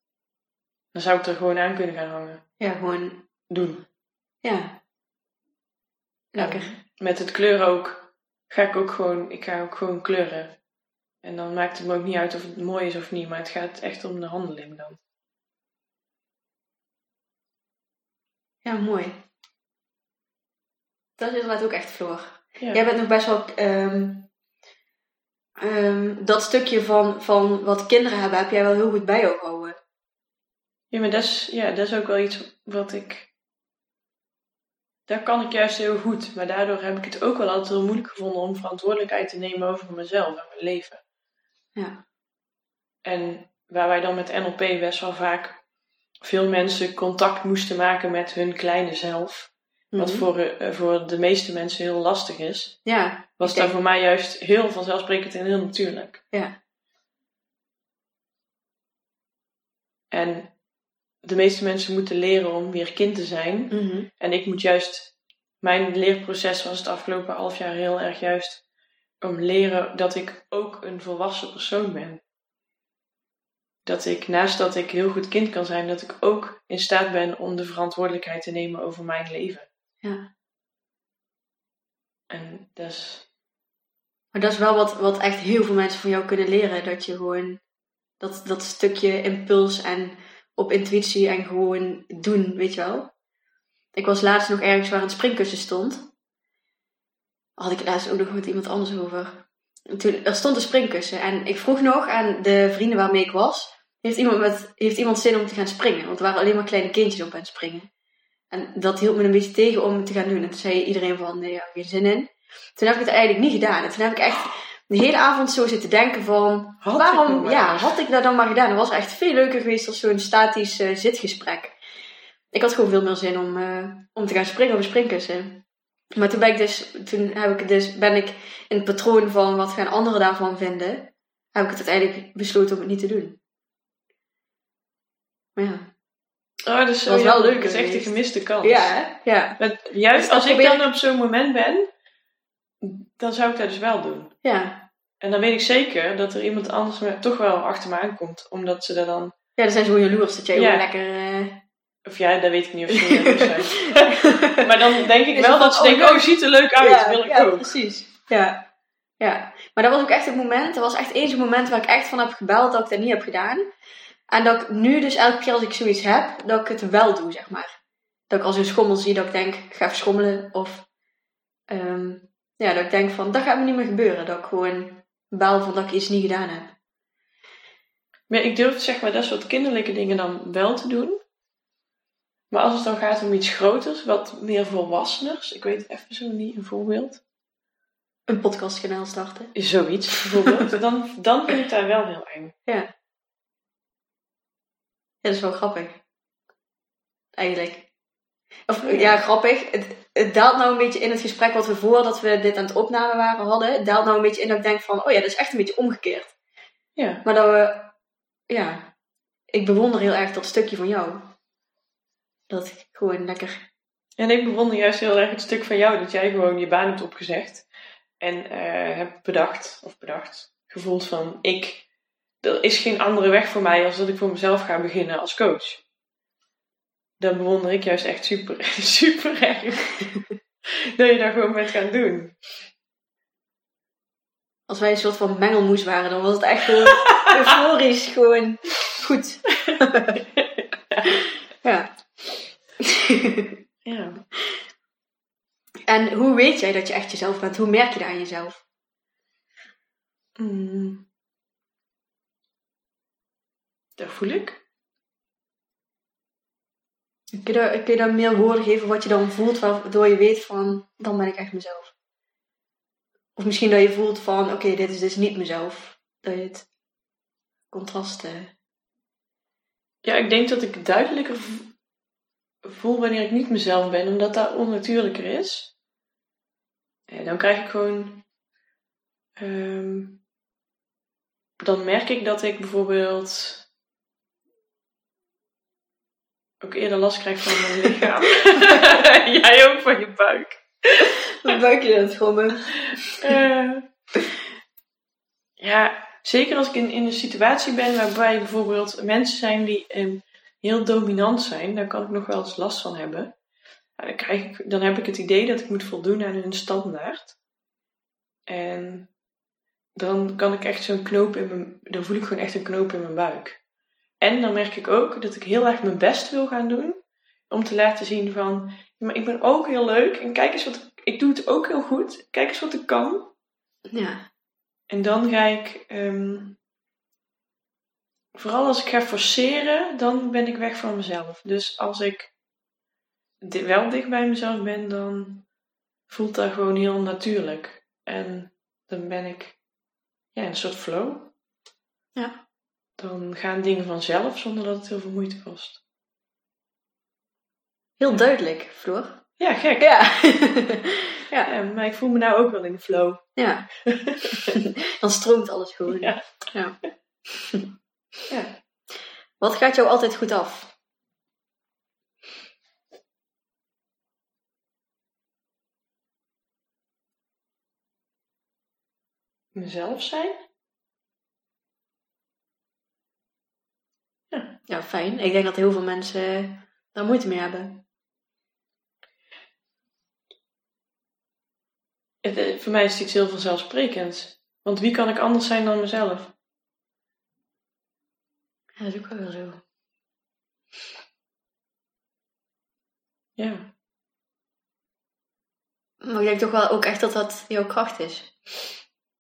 Dan zou ik er gewoon aan kunnen gaan hangen. ja, gewoon. Doen. Ja. Lekker. En met het kleuren ook, ga ik ook gewoon, ik ga ook gewoon kleuren. En dan maakt het me ook niet uit of het mooi is of niet, maar het gaat echt om de handeling dan. Ja, mooi. Dat is inderdaad ook echt Floor. Ja. Jij bent nog best wel... ehm, ehm, dat stukje van, van wat kinderen hebben, heb jij wel heel goed bij jou gehouden. Ja, maar dat is, ja, dat is ook wel iets wat ik. Daar kan ik juist heel goed. Maar daardoor heb ik het ook wel altijd heel moeilijk gevonden om verantwoordelijkheid te nemen over mezelf en mijn leven. Ja. En waar wij dan met NLP best wel vaak veel mensen contact moesten maken met hun kleine zelf. Wat Mhm. voor, eh, voor de meeste mensen heel lastig is. Ja. Was daar voor mij juist heel vanzelfsprekend en heel natuurlijk. Ja. En de meeste mensen moeten leren om weer kind te zijn. Mhm. En ik moet juist, mijn leerproces was het afgelopen half jaar heel erg juist om leren dat ik ook een volwassen persoon ben. Dat ik, naast dat ik heel goed kind kan zijn, dat ik ook in staat ben om de verantwoordelijkheid te nemen over mijn leven. Ja. En dat is, Maar dat is wel wat, wat echt heel veel mensen van jou kunnen leren. Dat je gewoon dat, dat stukje impuls en op intuïtie en gewoon doen, weet je wel. Ik was laatst nog ergens waar een springkussen stond. Had ik laatst ook nog met iemand anders over. En Toen, er stond een springkussen en ik vroeg nog aan de vrienden waarmee ik was. Heeft iemand, met, heeft iemand zin om te gaan springen? Want er waren alleen maar kleine kindjes op aan het springen. En dat hield me een beetje tegen om het te gaan doen. En toen zei iedereen van, nee, ja, geen zin in. Toen heb ik het eigenlijk niet gedaan. En toen heb ik echt de hele avond zo zitten denken van... Had waarom, ja, had ik dat dan maar gedaan? Dat was echt veel leuker geweest als zo'n statisch eh, zitgesprek. Ik had gewoon veel meer zin om, eh, om te gaan springen op een springkussen. Maar toen ben ik dus, toen heb ik dus, ben ik in het patroon van wat gaan anderen daarvan vinden, heb ik het uiteindelijk besloten om het niet te doen. Maar ja. Oh, dat is zo Was wel leuk Dat is echt een gemiste kans. Ja? Ja. Juist Dus dat als ik probeer dan op zo'n moment ben, dan zou ik dat dus wel doen. Ja. En dan weet ik zeker dat er iemand anders me, toch wel achter me aankomt. Omdat ze daar dan... Ja, dan zijn ze gewoon jaloers dat jij Ja. lekker... eh, Of ja, dat weet ik niet of ze jaloers zijn. maar dan denk ik wel dat ze van, oh, denken, oh, ziet er leuk uit, ja, wil ik ja, ook. precies. Ja. ja. Maar dat was ook echt het moment, dat was echt eens een moment waar ik echt van heb gebeld dat ik dat niet heb gedaan. En dat ik nu dus elke keer als ik zoiets heb, dat ik het wel doe, zeg maar. Dat ik als een schommel zie, dat ik denk, ik ga even schommelen. Of, ehm, ja, dat ik denk van, dat gaat me niet meer gebeuren. Dat ik gewoon baal van dat ik iets niet gedaan heb. Maar ik durf zeg maar dat soort kinderlijke dingen dan wel te doen. Maar als het dan gaat om iets groters, wat meer volwasseners, ik weet even zo niet een voorbeeld. Een podcastkanaal starten. Zoiets bijvoorbeeld. dan, dan vind ik daar wel heel eng. Ja. Dat is wel grappig. Eigenlijk. Of ja, grappig. Het, het daalt nou een beetje in het gesprek wat we voordat we dit aan het opnemen waren hadden. Het daalt nou een beetje in dat ik denk van, oh ja, dat is echt een beetje omgekeerd. Ja. Maar dat we, ja, ik bewonder heel erg dat stukje van jou. Dat ik gewoon lekker, En ik bewonder juist heel erg het stuk van jou dat jij gewoon je baan hebt opgezegd. En eh hebt bedacht, of bedacht, gevoeld van ik, er is geen andere weg voor mij als dat ik voor mezelf ga beginnen als coach. Dan bewonder ik juist echt super, super erg. dat je dat gewoon bent gaan doen. als wij een soort van mengelmoes waren, dan was het echt gewoon euforisch, gewoon goed. ja. Ja. en hoe weet jij dat je echt jezelf bent? Hoe merk je dat aan jezelf? Mm. Dat voel ik. Kun je, kun je meer woorden geven wat je dan voelt, waardoor je weet van, dan ben ik echt mezelf? Of misschien dat je voelt van, oké, dit is dus niet mezelf. Dat je het contrast... eh, Ja, ik denk dat ik duidelijker voel wanneer ik niet mezelf ben, omdat dat onnatuurlijker is. En dan krijg ik gewoon. ehm, dan merk ik dat ik bijvoorbeeld. Ook eerder last krijg van mijn lichaam. Jij ook van je buik. Mijn buikje aan het grommen. Eh, ja, zeker als ik in, in een situatie ben waarbij bijvoorbeeld mensen zijn die ehm, heel dominant zijn, daar kan ik nog wel eens last van hebben. Ja, dan, krijg ik, dan heb ik het idee dat ik moet voldoen aan hun standaard. En dan kan ik echt zo'n knoop in mijn, dan voel ik gewoon echt een knoop in mijn buik. En dan merk ik ook dat ik heel erg mijn best wil gaan doen om te laten zien van, maar ik ben ook heel leuk en kijk eens wat ik, ik doe het ook heel goed. Kijk eens wat ik kan. Ja. En dan ga ik, ehm, vooral als ik ga forceren, dan ben ik weg van mezelf. Dus als ik wel dicht bij mezelf ben, dan voelt dat gewoon heel natuurlijk. En dan ben ik ja, in een soort flow. Ja. Dan gaan dingen vanzelf zonder dat het heel veel moeite kost. Heel duidelijk, Floor. Ja, gek. Ja. ja. Ja, maar ik voel me nou ook wel in de flow. ja. Dan stroomt alles gewoon. Ja. ja. Ja. Wat gaat jou altijd goed af? Mezelf zijn? Ja, fijn. Ik denk dat heel veel mensen daar moeite mee hebben. Het, eh, voor mij is het iets heel vanzelfsprekends. Want wie kan ik anders zijn dan mezelf? Ja, dat is ook wel zo. Ja. Maar ik denk toch wel ook echt dat dat jouw kracht is.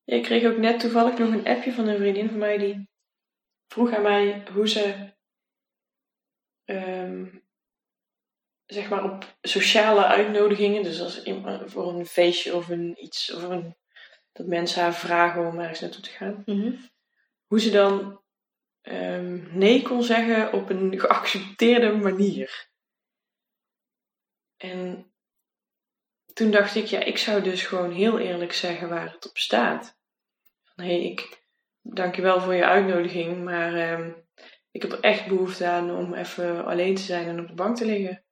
Ja, Ik kreeg ook net toevallig nog een appje van een vriendin van mij die vroeg aan mij hoe ze ehm, zeg maar op sociale uitnodigingen, dus als in- voor een feestje of een iets, of een, dat mensen haar vragen om ergens naartoe te gaan, hoe ze dan ehm, nee kon zeggen op een geaccepteerde manier. En toen dacht ik, ja, ik zou dus gewoon heel eerlijk zeggen waar het op staat. Van hé, hey, ik dank je wel voor je uitnodiging, maar ehm, ik heb er echt behoefte aan om even alleen te zijn en op de bank te liggen.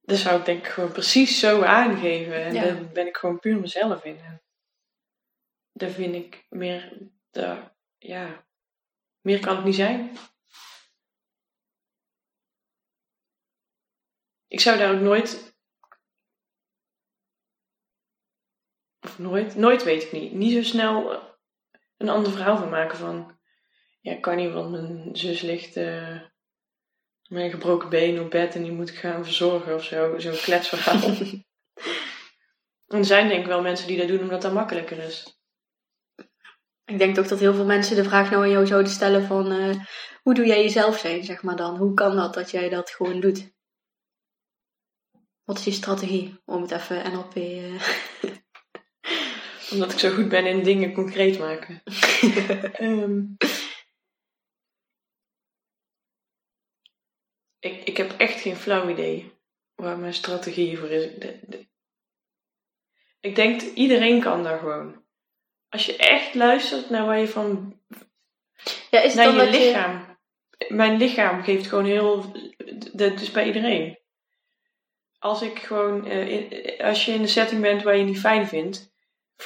Dat zou ik denk ik gewoon precies zo aangeven. En Ja. daar ben ik gewoon puur mezelf in. Daar vind ik meer, daar, ja, meer kan het niet zijn. Ik zou daar ook nooit, of nooit, nooit weet ik niet, niet zo snel een ander verhaal van maken van, ja, kan niet, want mijn zus ligt eh, met een gebroken been op bed en die moet ik gaan verzorgen of zo, zo'n kletsverhaal. en er zijn denk ik wel mensen die dat doen omdat dat makkelijker is. Ik denk ook dat heel veel mensen de vraag nou aan jou zouden stellen van... eh, hoe doe jij jezelf zijn, zeg maar dan? Hoe kan dat dat jij dat gewoon doet? Wat is je strategie om het even NLP... eh, Omdat ik zo goed ben in dingen concreet maken. Ehm, ik, ik heb echt geen flauw idee waar mijn strategie voor is. De- de- ik denk dat iedereen kan daar gewoon. Als je echt luistert naar waar je van ja, is het naar dan je dat je... lichaam. Mijn lichaam geeft gewoon heel. Dat is bij iedereen. Als ik gewoon. eh, als je in een setting bent waar je niet fijn vindt,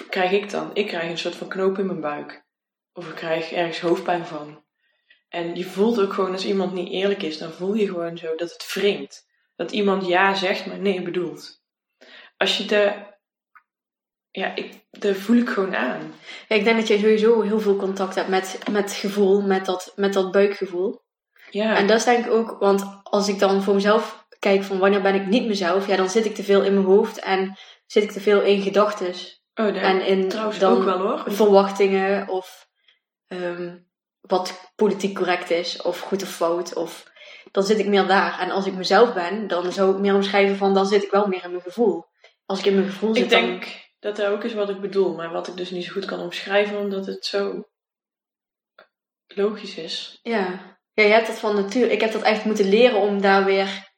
krijg ik dan. Ik krijg een soort van knoop in mijn buik. Of ik krijg ergens hoofdpijn van. En je voelt ook gewoon als iemand niet eerlijk is, dan voel je gewoon zo dat het wringt. Dat iemand ja zegt, maar nee bedoelt. Als je de. Ja, ik, daar voel ik gewoon aan. Ja, ik denk dat je sowieso heel veel contact hebt met, met gevoel, met dat, met dat buikgevoel. Ja, En dat is denk ik ook, want als ik dan voor mezelf kijk van wanneer ben ik niet mezelf, ja, dan zit ik te veel in mijn hoofd en zit ik te veel in gedachten. Oh, daar En in trouwens dan ook wel hoor. verwachtingen of ehm, wat politiek correct is of goed of fout. Of, dan zit ik meer daar. En als ik mezelf ben, dan zou ik meer omschrijven van dan zit ik wel meer in mijn gevoel. Als ik in mijn gevoel zit, Ik denk dat dat ook is wat ik bedoel, maar wat ik dus niet zo goed kan omschrijven, omdat het zo logisch is. Ja. ja, je hebt dat van natuur. Ik heb dat echt moeten leren om daar weer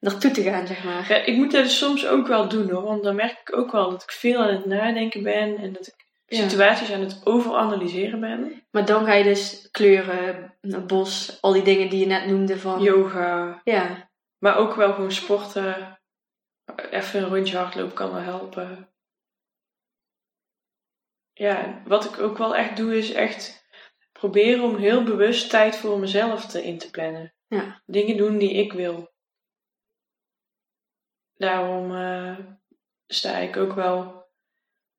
naartoe te gaan, zeg maar. Ja, ik moet dat dus soms ook wel doen hoor, want dan merk ik ook wel dat ik veel aan het nadenken ben en dat ik Ja. situaties aan het overanalyseren ben. Maar dan ga je dus kleuren, het bos, al die dingen die je net noemde van... Yoga, Ja, maar ook wel gewoon sporten. Even een rondje hardlopen kan wel helpen. Ja, wat ik ook wel echt doe is echt proberen om heel bewust tijd voor mezelf te in te plannen. Ja. Dingen doen die ik wil. Daarom eh, sta ik ook wel,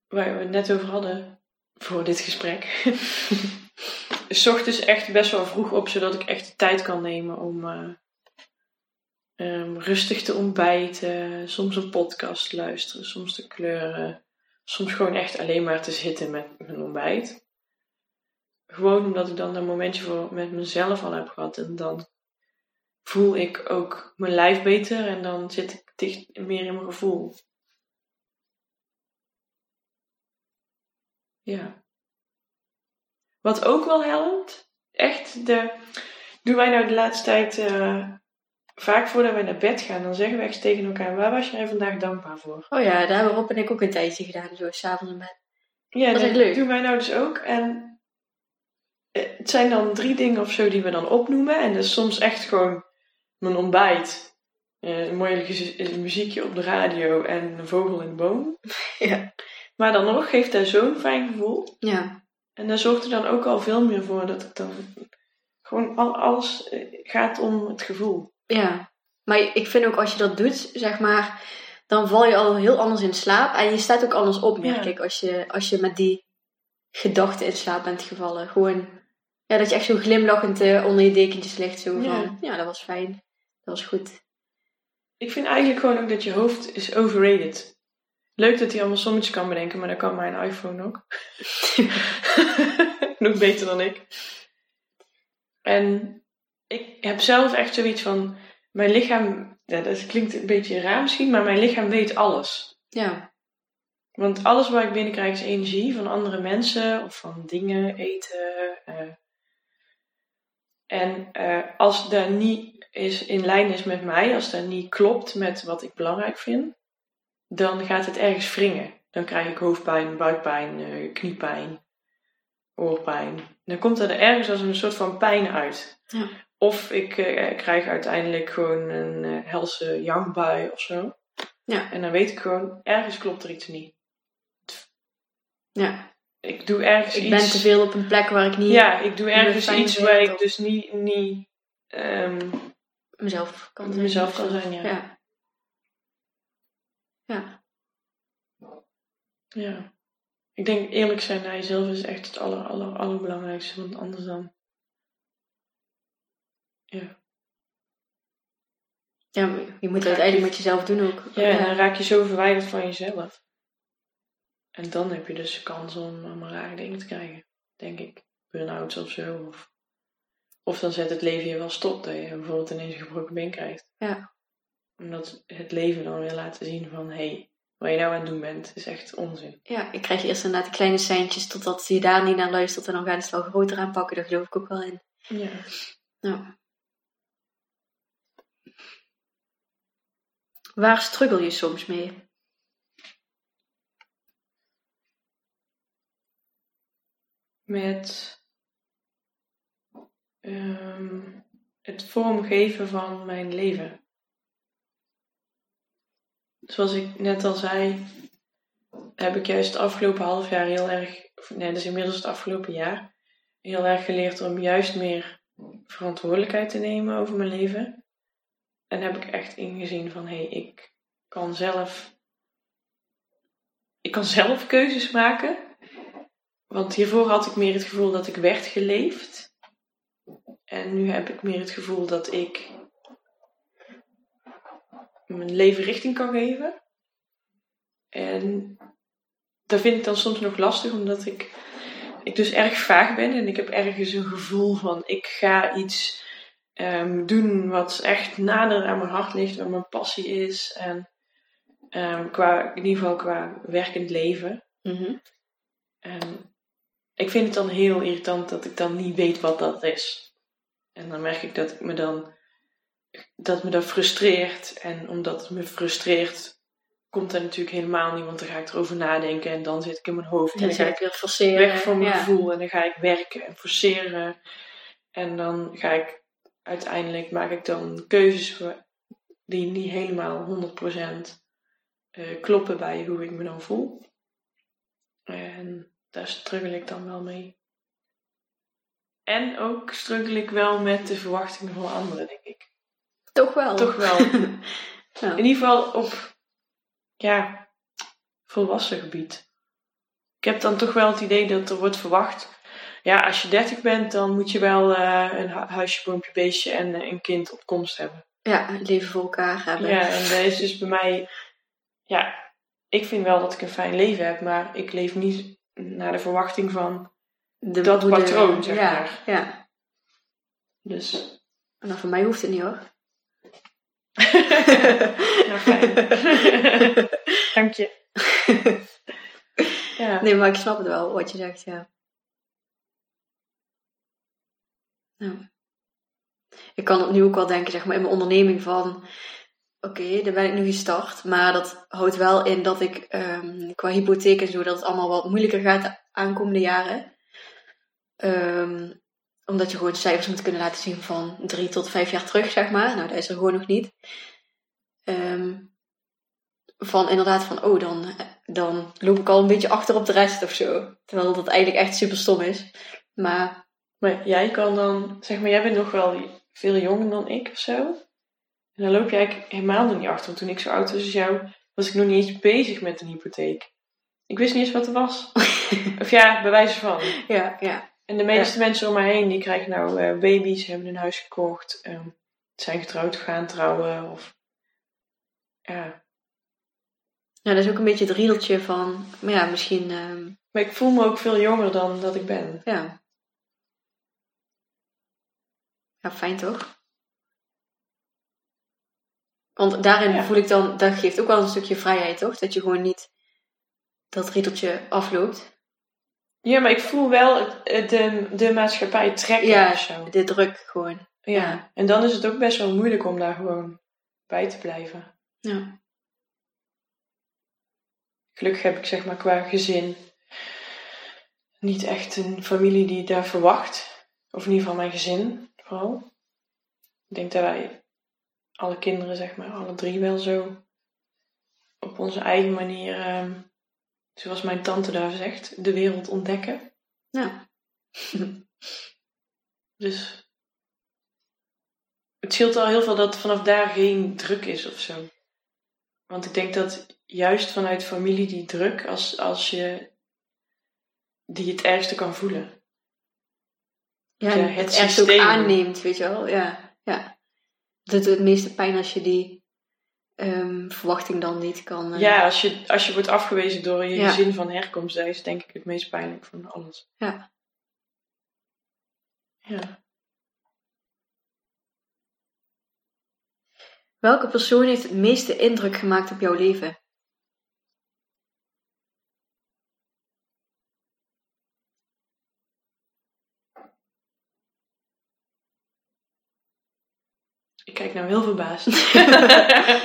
waar we het net over hadden, voor dit gesprek. S ochtends echt best wel vroeg op, zodat ik echt de tijd kan nemen om eh, ehm, rustig te ontbijten. Soms een podcast te luisteren, soms te kleuren. Soms gewoon echt alleen maar te zitten met mijn ontbijt. Gewoon omdat ik dan een momentje voor met mezelf al heb gehad. En dan voel ik ook mijn lijf beter en dan zit ik dicht meer in mijn gevoel. Ja. Wat ook wel helpt, echt de. Doen wij nou de laatste tijd eh, vaak voordat wij naar bed gaan, dan zeggen we echt tegen elkaar: waar was jij vandaag dankbaar voor? oh ja, daar hebben Rob en ik ook een tijdje gedaan, zo s'avonds bed. Ja, Dat is dat leuk. doen wij nou dus ook. En eh, het zijn dan drie dingen of zo die we dan opnoemen. En dat is soms echt gewoon mijn ontbijt. Eh, een mooi eh, muziekje op de radio en een vogel in de boom. Ja. Maar dan nog geeft dat zo'n fijn gevoel. Ja, En daar zorgt er dan ook al veel meer voor dat ik dan gewoon al, alles eh, gaat om het gevoel. ja. Maar ik vind ook als je dat doet, zeg maar, dan val je al heel anders in slaap. En je staat ook anders op, merk Ja. ik, als je, als je met die gedachten in slaap bent gevallen. Gewoon, ja, dat je echt zo glimlachend onder je dekentjes ligt. Zo Ja. van, ja, dat was fijn. Dat was goed. Ik vind eigenlijk gewoon ook dat je hoofd is overrated. Leuk dat hij allemaal sommetjes kan bedenken, maar dat kan mijn iPhone ook. Nog beter dan ik. En ik heb zelf echt zoiets van, mijn lichaam, ja, dat klinkt een beetje raar misschien, maar mijn lichaam weet alles. Ja, Want alles waar ik binnenkrijg is energie van andere mensen of van dingen, eten. eh. En eh, als dat niet is, in lijn is met mij, als dat niet klopt met wat ik belangrijk vind, dan gaat het ergens wringen. Dan krijg ik hoofdpijn, buikpijn, eh, kniepijn, oorpijn. Dan komt er ergens als een soort van pijn uit. Ja. Of ik eh, krijg uiteindelijk gewoon een eh, helse jangbui of zo. Ja. En dan weet ik gewoon, ergens klopt er iets niet. ja. Ik doe ergens Ik iets. ben te veel op een plek waar ik niet Ja, ik doe ergens iets waar ik dus niet, niet ehm, mezelf kan zijn. mezelf kan zijn. Ja. Ja. Ja. Ja. Ik denk eerlijk zijn naar jezelf is echt het aller, aller, allerbelangrijkste. Want anders dan. Ja. ja, maar je moet het uiteindelijk met jezelf doen ook. ja, dan raak je zo verwijderd van jezelf. En dan heb je dus de kans om allemaal rare dingen te krijgen. denk ik. Burn-outs of zo. Of, of dan zet het leven je wel stop. Dat je bijvoorbeeld ineens een gebroken been krijgt. Ja. Omdat het leven dan weer laten zien van... Hé, hey, wat je nou aan het doen bent, is echt onzin. Ja, ik krijg eerst inderdaad de kleine seintjes totdat je daar niet naar luistert en dan gaan ze het wel groter aanpakken. Daar geloof ik ook wel in. Ja. Ja. Waar struggle je soms mee? Met ehm, het vormgeven van mijn leven. Zoals ik net al zei, heb ik juist het afgelopen half jaar heel erg, nee, dus inmiddels het afgelopen jaar, heel erg geleerd om juist meer verantwoordelijkheid te nemen over mijn leven. En heb ik echt ingezien van, hé, hey, ik kan zelf, ik kan zelf keuzes maken. Want hiervoor had ik meer het gevoel dat ik werd geleefd. En nu heb ik meer het gevoel dat ik mijn leven richting kan geven. En dat vind ik dan soms nog lastig, omdat ik, ik dus erg vaag ben en ik heb ergens een gevoel van ik ga iets um, doen wat echt nader aan mijn hart ligt, wat mijn passie is. En um, qua, in ieder geval qua werkend leven. Mhm. En ik vind het dan heel irritant dat ik dan niet weet wat dat is. En dan merk ik dat ik me dan dat me dat frustreert. En omdat het me frustreert, komt er natuurlijk helemaal niet, want dan ga ik erover nadenken en dan zit ik in mijn hoofd. En dan dan ga ik weer forceren. weg van mijn ja. gevoel en dan ga ik werken en forceren. En dan ga ik uiteindelijk maak ik dan keuzes die niet helemaal 100% eh, kloppen bij hoe ik me dan voel. En daar struggle ik dan wel mee. En ook struggle ik wel met de verwachtingen van anderen, denk ik. Toch wel. Toch wel. In ieder geval op, ja, volwassen gebied. Ik heb dan toch wel het idee dat er wordt verwacht. Ja, als je 30 bent, dan moet je wel eh, een hu- huisje, boompje, beestje en eh, een kind op komst hebben. Ja, het leven voor elkaar hebben. Ja, en dat is dus bij mij, ja, ik vind wel dat ik een fijn leven heb, maar ik leef niet naar de verwachting van. De dat moeder- patroon, zeg ja, maar. Ja, Dus, nou voor mij hoeft het niet hoor. ja, fijn. Dank je. Ja. Nee, maar ik snap het wel, wat je zegt, ja. Ja. Ik kan het nu ook wel denken, zeg maar, in mijn onderneming van... Oké, daar ben ik nu gestart, maar dat houdt wel in dat ik ehm, qua hypotheek en zo... dat het allemaal wat moeilijker gaat de aankomende jaren. Ehm, omdat je gewoon cijfers moet kunnen laten zien van drie tot vijf jaar terug, zeg maar. Nou, dat is er gewoon nog niet. Ehm, van inderdaad van, oh, dan, dan loop ik al een beetje achter op de rest of zo. Terwijl dat eigenlijk echt super stom is. Maar Maar jij kan dan, zeg maar, jij bent nog wel veel jonger dan ik of zo. En dan loop je eigenlijk helemaal nog niet achter. Want toen ik zo oud was als jou, was ik nog niet eens bezig met een hypotheek. Ik wist niet eens wat er was. of ja, bij wijze van. ja, ja. En de meeste mensen om mij heen, die krijgen nou eh, baby's, hebben een huis gekocht, ehm, zijn getrouwd gaan trouwen. Of, ja. Ja, dat is ook een beetje het riedeltje van, maar ja, misschien, ehm, Maar ik voel me ook veel jonger dan dat ik ben. ja. Ja, fijn toch? Want daarin Ja. voel ik dan, dat geeft ook wel een stukje vrijheid, toch? Dat je gewoon niet dat riedeltje afloopt. Ja, maar ik voel wel de, de maatschappij trekken Ja, of zo. de druk gewoon. Ja. Ja. en dan is het ook best wel moeilijk om daar gewoon bij te blijven. Ja. Gelukkig heb ik zeg maar qua gezin niet echt een familie die daar verwacht. Of in ieder geval mijn gezin vooral. Ik denk dat wij alle kinderen, zeg maar, alle drie wel zo op onze eigen manier, ehm, zoals mijn tante daar zegt, de wereld ontdekken. Ja. Dus het scheelt al heel veel dat vanaf daar geen druk is of zo. Want ik denk dat juist vanuit familie die druk, als, als je die het ergste kan voelen. Ja, het het ergens ook aanneemt, weet je wel. Ja, ja. Doet het meeste pijn als je die ehm, verwachting dan niet kan... eh, Ja, als je, als je wordt afgewezen door je Ja. gezin van herkomst, dat is denk ik het meest pijnlijk van alles. Ja. Ja. Welke persoon heeft het meeste indruk gemaakt op jouw leven? Ik kijk nou heel verbaasd.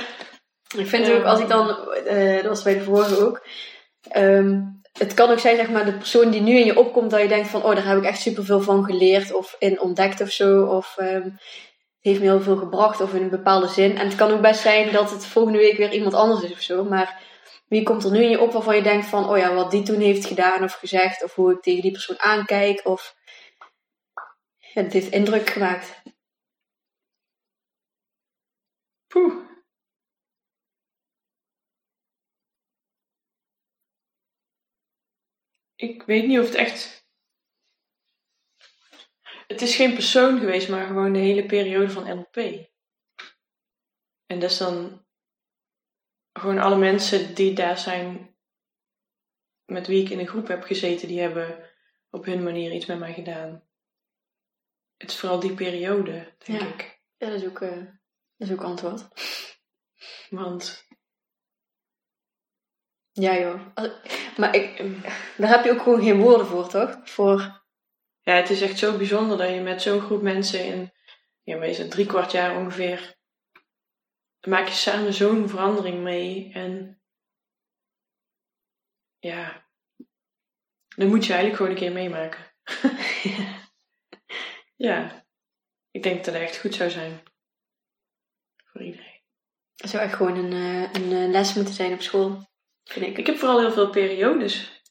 ik vind ook, als ik dan, eh, dat was bij de vorige ook, ehm, het kan ook zijn, zeg maar, de persoon die nu in je opkomt, dat je denkt van, oh, daar heb ik echt superveel van geleerd of in ontdekt of zo, of ehm, heeft me heel veel gebracht of in een bepaalde zin. En het kan ook best zijn dat het volgende week weer iemand anders is of zo, maar wie komt er nu in je op waarvan je denkt van, oh ja, wat die toen heeft gedaan of gezegd, of hoe ik tegen die persoon aankijk, of het heeft indruk gemaakt. Poeh. Ik weet niet of het echt. Het is geen persoon geweest, maar gewoon de hele periode van NLP. En dat is dan gewoon alle mensen die daar zijn, met wie ik in een groep heb gezeten, die hebben op hun manier iets met mij gedaan. Het is vooral die periode, denk Ja. ik. Ja, dat is ook, eh, dat is ook antwoord. Want Ja joh. Maar ik, daar heb je ook gewoon geen woorden voor, toch? Voor, Ja, het is echt zo bijzonder dat je met zo'n groep mensen in, ja, het, drie kwart jaar ongeveer, maak je samen zo'n verandering mee. En ja, dan moet je eigenlijk gewoon een keer meemaken. ja, ik denk dat het echt goed zou zijn. Voor iedereen. het zou echt gewoon een, eh, een eh, les moeten zijn op school, vind ik. Ik heb vooral heel veel periodes.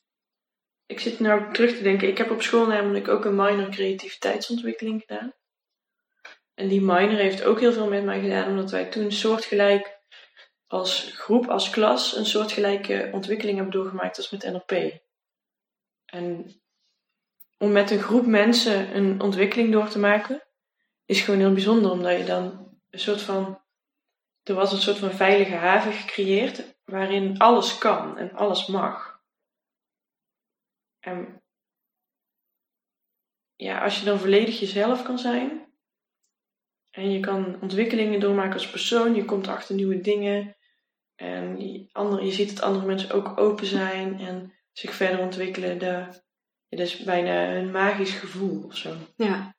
Ik zit nou terug te denken. Ik heb op school namelijk ook een minor creativiteitsontwikkeling gedaan. En die minor heeft ook heel veel met mij gedaan, omdat wij toen soortgelijk als groep, als klas, een soortgelijke ontwikkeling hebben doorgemaakt als met NLP. En om met een groep mensen een ontwikkeling door te maken, is gewoon heel bijzonder, omdat je dan een soort van. Er was een soort van veilige haven gecreëerd waarin alles kan en alles mag. En ja, als je dan volledig jezelf kan zijn en je kan ontwikkelingen doormaken als persoon, je komt achter nieuwe dingen en andere, je ziet dat andere mensen ook open zijn en zich verder ontwikkelen. Dat is bijna een magisch gevoel of zo. Ja.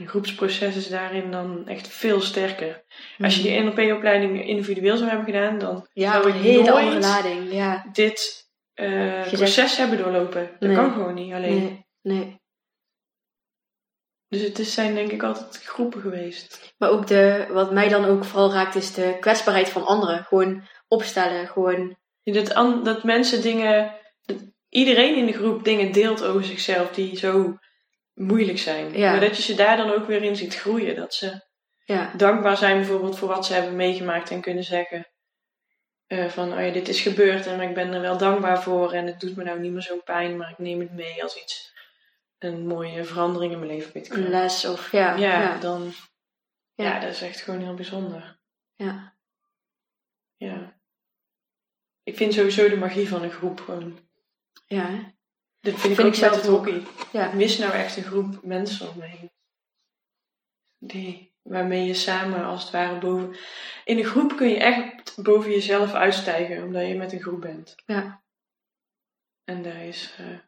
Een groepsproces is daarin dan echt veel sterker. Als je Mhm. die NLP-opleiding individueel zou hebben gedaan, dan Ja, zou een ik hele nooit andere lading. Ja. dit eh, proces hebben doorlopen. Dat Nee. kan gewoon niet alleen. Nee, nee. Dus het is, zijn denk ik altijd groepen geweest. Maar ook de, wat mij dan ook vooral raakt, is de kwetsbaarheid van anderen. Gewoon opstellen, gewoon... Dat, an- dat mensen dingen, dat iedereen in de groep dingen deelt over zichzelf die zo moeilijk zijn. Ja. Maar dat je ze daar dan ook weer in ziet groeien. Dat ze Ja, dankbaar zijn bijvoorbeeld voor wat ze hebben meegemaakt en kunnen zeggen. eh, van, oh ja, dit is gebeurd en ik ben er wel dankbaar voor en het doet me nou niet meer zo'n pijn, maar ik neem het mee als iets, een mooie verandering in mijn leven weet ik een les of... Ja, Ja, ja. dan, ja. Ja. dat is echt gewoon heel bijzonder. ja. Ja. Ik vind sowieso de magie van een groep gewoon. ja Dat vind ik Vind zelf het hockey. Ja. Ik mis nou echt een groep mensen om me heen. Die, waarmee je samen als het ware boven... In een groep kun je echt boven jezelf uitstijgen, omdat je met een groep bent. Ja. En dat is... eh,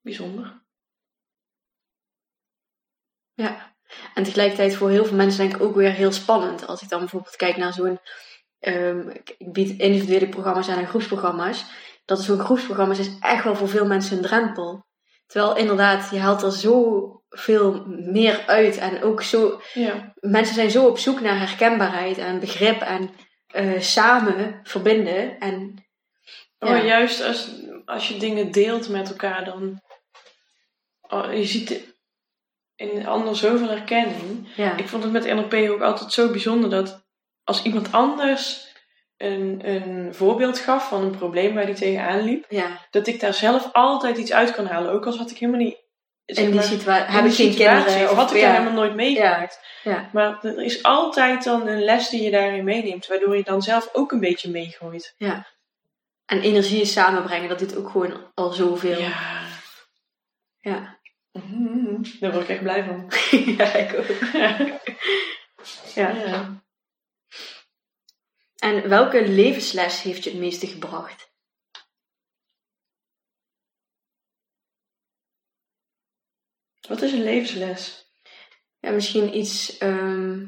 bijzonder. Ja. En tegelijkertijd voor heel veel mensen denk ik ook weer heel spannend. Als ik dan bijvoorbeeld kijk naar zo'n... ehm, ik bied individuele programma's aan en groepsprogramma's. Dat zo'n groepsprogramma's is echt wel voor veel mensen een drempel. Terwijl inderdaad, je haalt er zoveel meer uit. En ook zo... Ja. Mensen zijn zo op zoek naar herkenbaarheid en begrip en eh, samen verbinden. En Oh, juist als, als je dingen deelt met elkaar, dan... Oh, je ziet in ander zoveel herkenning. ja, Ik vond het met NLP ook altijd zo bijzonder dat als iemand anders een, een voorbeeld gaf van een probleem waar die tegenaan liep, ja. dat ik daar zelf altijd iets uit kan halen. Ook al zat ik helemaal niet. zeg in die situatie in heb die situatie, kinderen. Of had ik ja, daar helemaal nooit meegemaakt. ja. Maar er is altijd dan een les die je daarin meeneemt, waardoor je dan zelf ook een beetje meegooit. Ja. En energieën samenbrengen, dat doet ook gewoon al zoveel. Ja. Ja. Mhm, Daar word ik echt blij van. ja, ik ook. Ja. En welke levensles heeft je het meeste gebracht? Wat is een levensles? Ja, misschien iets, ehm,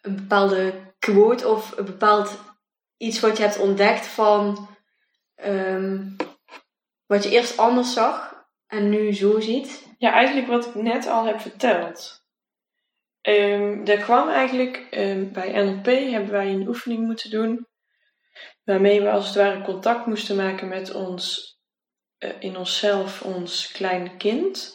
een bepaalde quote of een bepaald iets wat je hebt ontdekt van ehm, wat je eerst anders zag en nu zo ziet. Ja, eigenlijk wat ik net al heb verteld. Ehm er kwam eigenlijk ehm, bij NLP hebben wij een oefening moeten doen. Waarmee we als het ware contact moesten maken met ons, eh, in onszelf, ons kleine kind.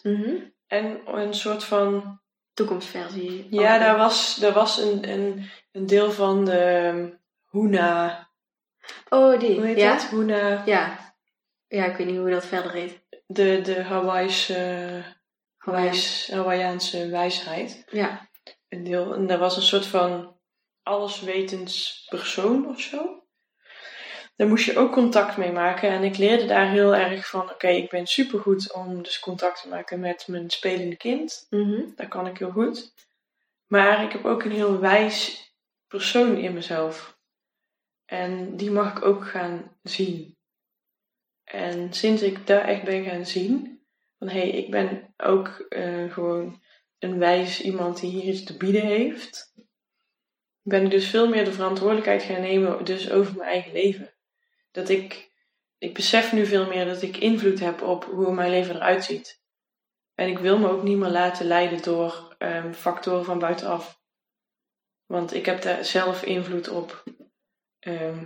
En een soort van. Toekomstversie. Ja, daar was, daar was een, een, een deel van de ehm, Huna. Oh, die. Hoe heet ja? dat? Huna. Ja. Ja, ik weet niet hoe dat verder heet. De, de wijs, Hawaiiaanse wijsheid. Ja. Een deel. En daar was een soort van alleswetens persoon of zo. Daar moest je ook contact mee maken. En ik leerde daar heel erg van: oké, ik ben supergoed om dus contact te maken met mijn spelende kind. Mhm. Dat kan ik heel goed. Maar ik heb ook een heel wijs persoon in mezelf. En die mag ik ook gaan zien. En sinds ik daar echt ben gaan zien, van hé, hey, ik ben ook eh, gewoon een wijs iemand die hier iets te bieden heeft, ben ik dus veel meer de verantwoordelijkheid gaan nemen dus over mijn eigen leven. Dat ik, ik besef nu veel meer dat ik invloed heb op hoe mijn leven eruit ziet. En ik wil me ook niet meer laten leiden door ehm, factoren van buitenaf. Want ik heb daar zelf invloed op. ehm,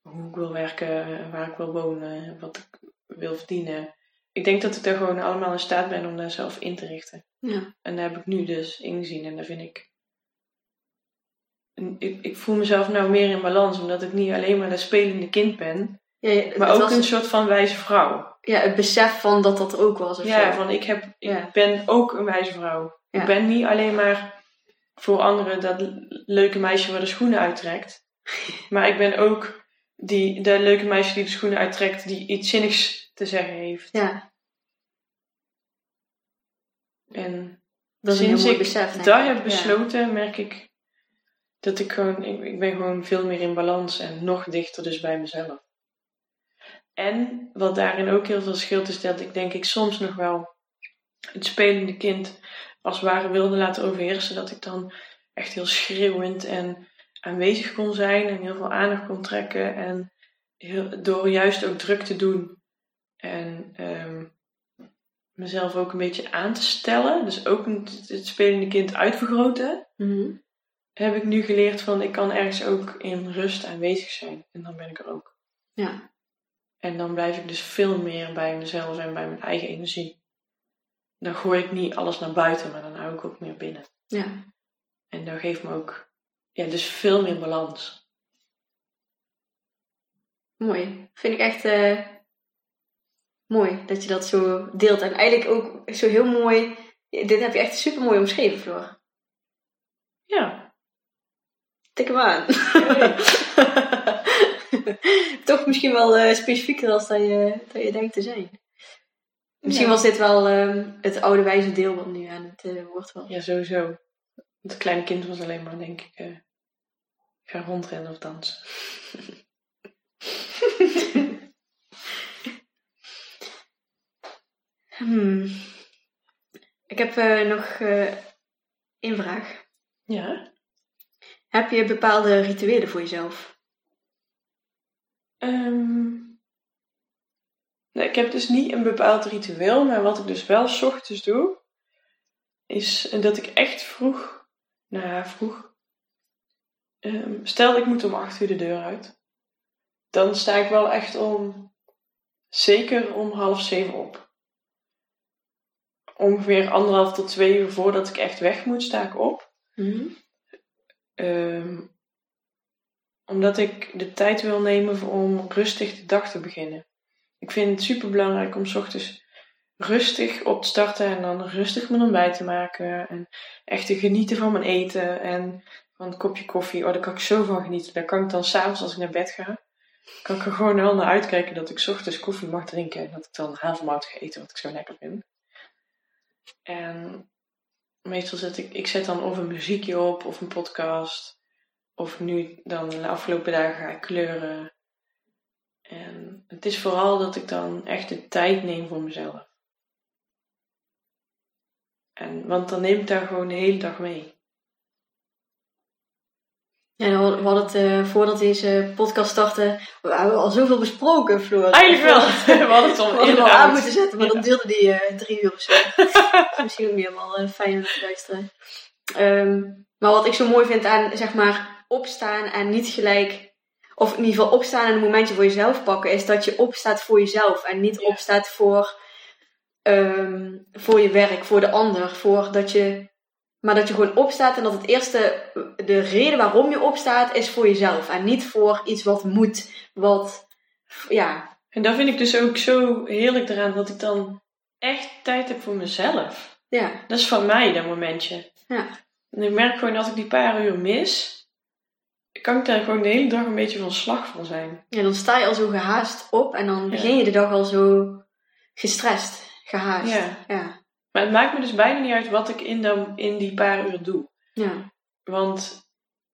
hoe ik wil werken, waar ik wil wonen, wat ik wil verdienen. Ik denk dat ik daar gewoon allemaal in staat ben om daar zelf in te richten. Ja. En daar heb ik nu dus ingezien en daar vind ik. en Ik, ik voel mezelf nou meer in balans, omdat ik niet alleen maar dat spelende kind ben, Ja, ja, het maar ook was- een soort van wijze vrouw. ja, het besef van dat dat er ook was. Of Ja, zo. van ik, heb, ik ben ook een wijze vrouw. Ik ben niet alleen maar voor anderen dat leuke meisje waar de schoenen uittrekt. Maar ik ben ook die, dat leuke meisje die de schoenen uittrekt, die iets zinnigs te zeggen heeft. ja, En dat is sinds ik besef. dat heb besloten, merk ik dat ik gewoon, ik, ik ben gewoon veel meer in balans en nog dichter dus bij mezelf. En wat daarin ook heel veel scheelt is dat ik denk ik soms nog wel het spelende kind als het ware wilde laten overheersen. Dat ik dan echt heel schreeuwend en aanwezig kon zijn en heel veel aandacht kon trekken. En heel, door juist ook druk te doen en ehm, mezelf ook een beetje aan te stellen. Dus ook het spelende kind uitvergroten. Mhm. Heb ik nu geleerd van ik kan ergens ook in rust aanwezig zijn. En dan ben ik er ook. ja. En dan blijf ik dus veel meer bij mezelf en bij mijn eigen energie. Dan gooi ik niet alles naar buiten, maar dan hou ik ook meer binnen. ja. En dat geeft me ook ja, dus veel meer balans. Mooi. Vind ik echt eh, mooi dat je dat zo deelt. En eigenlijk ook zo heel mooi. Dit heb je echt super mooi omschreven, Floor. Ja, Tik hem aan. Toch misschien wel eh, specifieker als dat je, dat je denkt te zijn. Misschien Ja. was dit wel ehm, het oude wijze deel wat nu aan het eh, woord was. ja sowieso. Het kleine kind was alleen maar, denk ik, eh ga rondrennen of dansen. Hmm. Ik heb eh, nog eh één vraag. Ja. Heb je bepaalde rituelen voor jezelf? Ehm, nou, ik heb dus niet een bepaald ritueel, maar wat ik dus wel 's ochtends doe, is dat ik echt vroeg, nou ja, vroeg, ehm, stel ik moet om 8 uur de deur uit, dan sta ik wel echt om, zeker om half zeven op. Ongeveer anderhalf tot twee uur voordat ik echt weg moet, sta ik op. Ehm, omdat ik de tijd wil nemen om rustig de dag te beginnen. Ik vind het super belangrijk om 's ochtends rustig op te starten en dan rustig mijn ontbijt te maken. En echt te genieten van mijn eten en van een kopje koffie. Oh, daar kan ik zo van genieten. Daar kan ik dan s'avonds als ik naar bed ga. kan ik er gewoon wel naar uitkijken dat ik 's ochtends koffie mag drinken en dat ik dan havermout ga eten, wat ik zo lekker vind. En meestal zet ik, ik zet dan of een muziekje op of een podcast. Of nu dan de afgelopen dagen ga ik kleuren. En het is vooral dat ik dan echt de tijd neem voor mezelf. En, want dan neem ik daar gewoon de hele dag mee. Ja, dan hadden- we hadden het eh, voordat deze podcast startte, we hebben al zoveel besproken, Floor. Eigenlijk wel. We hadden het We al hadden eerder al aan moeten zetten, maar Ja. dan duurde die eh, drie uur of zo. Misschien ook niet helemaal eh, fijn om te luisteren. Ehm, maar wat ik zo mooi vind aan, zeg maar, opstaan en niet gelijk... Of in ieder geval opstaan en een momentje voor jezelf pakken, is dat je opstaat voor jezelf. En niet Ja. opstaat voor, ehm, voor je werk, voor de ander. Voor dat je, maar dat je gewoon opstaat en dat het eerste, de reden waarom je opstaat, is voor jezelf. En niet voor iets wat moet, wat, ja, En dat vind ik dus ook zo heerlijk eraan, dat ik dan echt tijd heb voor mezelf. ja, Dat is van mij, dat momentje. ja. En ik merk gewoon dat ik die paar uur mis, kan ik daar gewoon de hele dag een beetje van slag van zijn. Ja, dan sta je al zo gehaast op en dan begin je de dag al zo gestrest, gehaast. Ja. Ja. Maar het maakt me dus bijna niet uit wat ik in, dan, in die paar uur doe. Ja. Want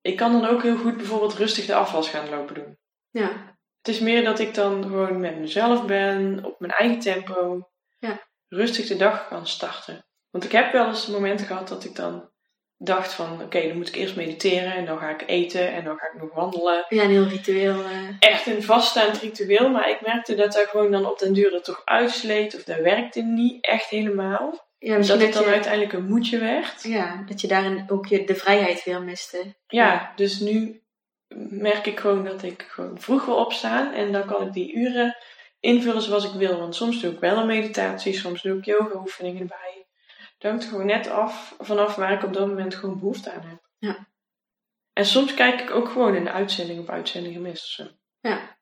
ik kan dan ook heel goed bijvoorbeeld rustig de afwas gaan lopen doen. Ja. Het is meer dat ik dan gewoon met mezelf ben, op mijn eigen tempo, Ja. rustig de dag kan starten. Want ik heb wel eens momenten gehad dat ik dan dacht van, oké, dan moet ik eerst mediteren en dan ga ik eten en dan ga ik nog wandelen. Ja, een heel ritueel. eh, Echt een vaststaand ritueel, maar ik merkte dat daar gewoon dan op den duur er toch uitsleet of dat werkte niet echt helemaal. ja, dat het dat dan je, uiteindelijk een moedje werd. ja, dat je daarin ook je, de vrijheid weer miste. Ja, dus nu merk ik gewoon dat ik gewoon vroeg wil opstaan en dan kan ik die uren invullen zoals ik wil. Want soms doe ik wel een meditatie, soms doe ik yoga oefeningen erbij. Dat hangt gewoon net af vanaf waar ik op dat moment gewoon behoefte aan heb. Ja. En soms kijk ik ook gewoon uitzending op uitzending gemist of zo. Ja.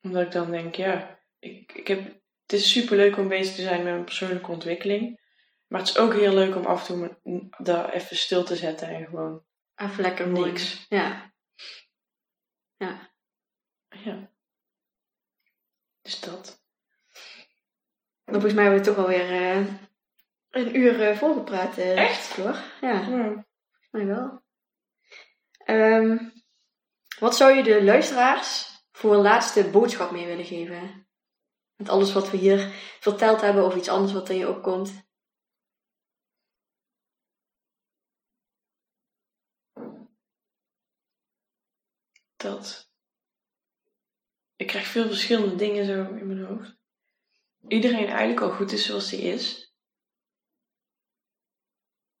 Omdat ik dan denk, ja, ik, ik heb, het is super leuk om bezig te zijn met mijn persoonlijke ontwikkeling. Maar het is ook heel leuk om af en toe me- daar even stil te zetten en gewoon Even lekker niks. Ja. Ja. Ja. Dus dat. Maar volgens mij hebben we toch alweer eh een uur eh, volgepraat. eh, Echt? Floor. Ja, mij wel. Ehm, wat zou je de luisteraars voor een laatste boodschap mee willen geven? Met alles wat we hier verteld hebben of iets anders wat in je opkomt. Dat. Ik krijg veel verschillende dingen zo in mijn hoofd. Iedereen eigenlijk al goed is zoals hij is.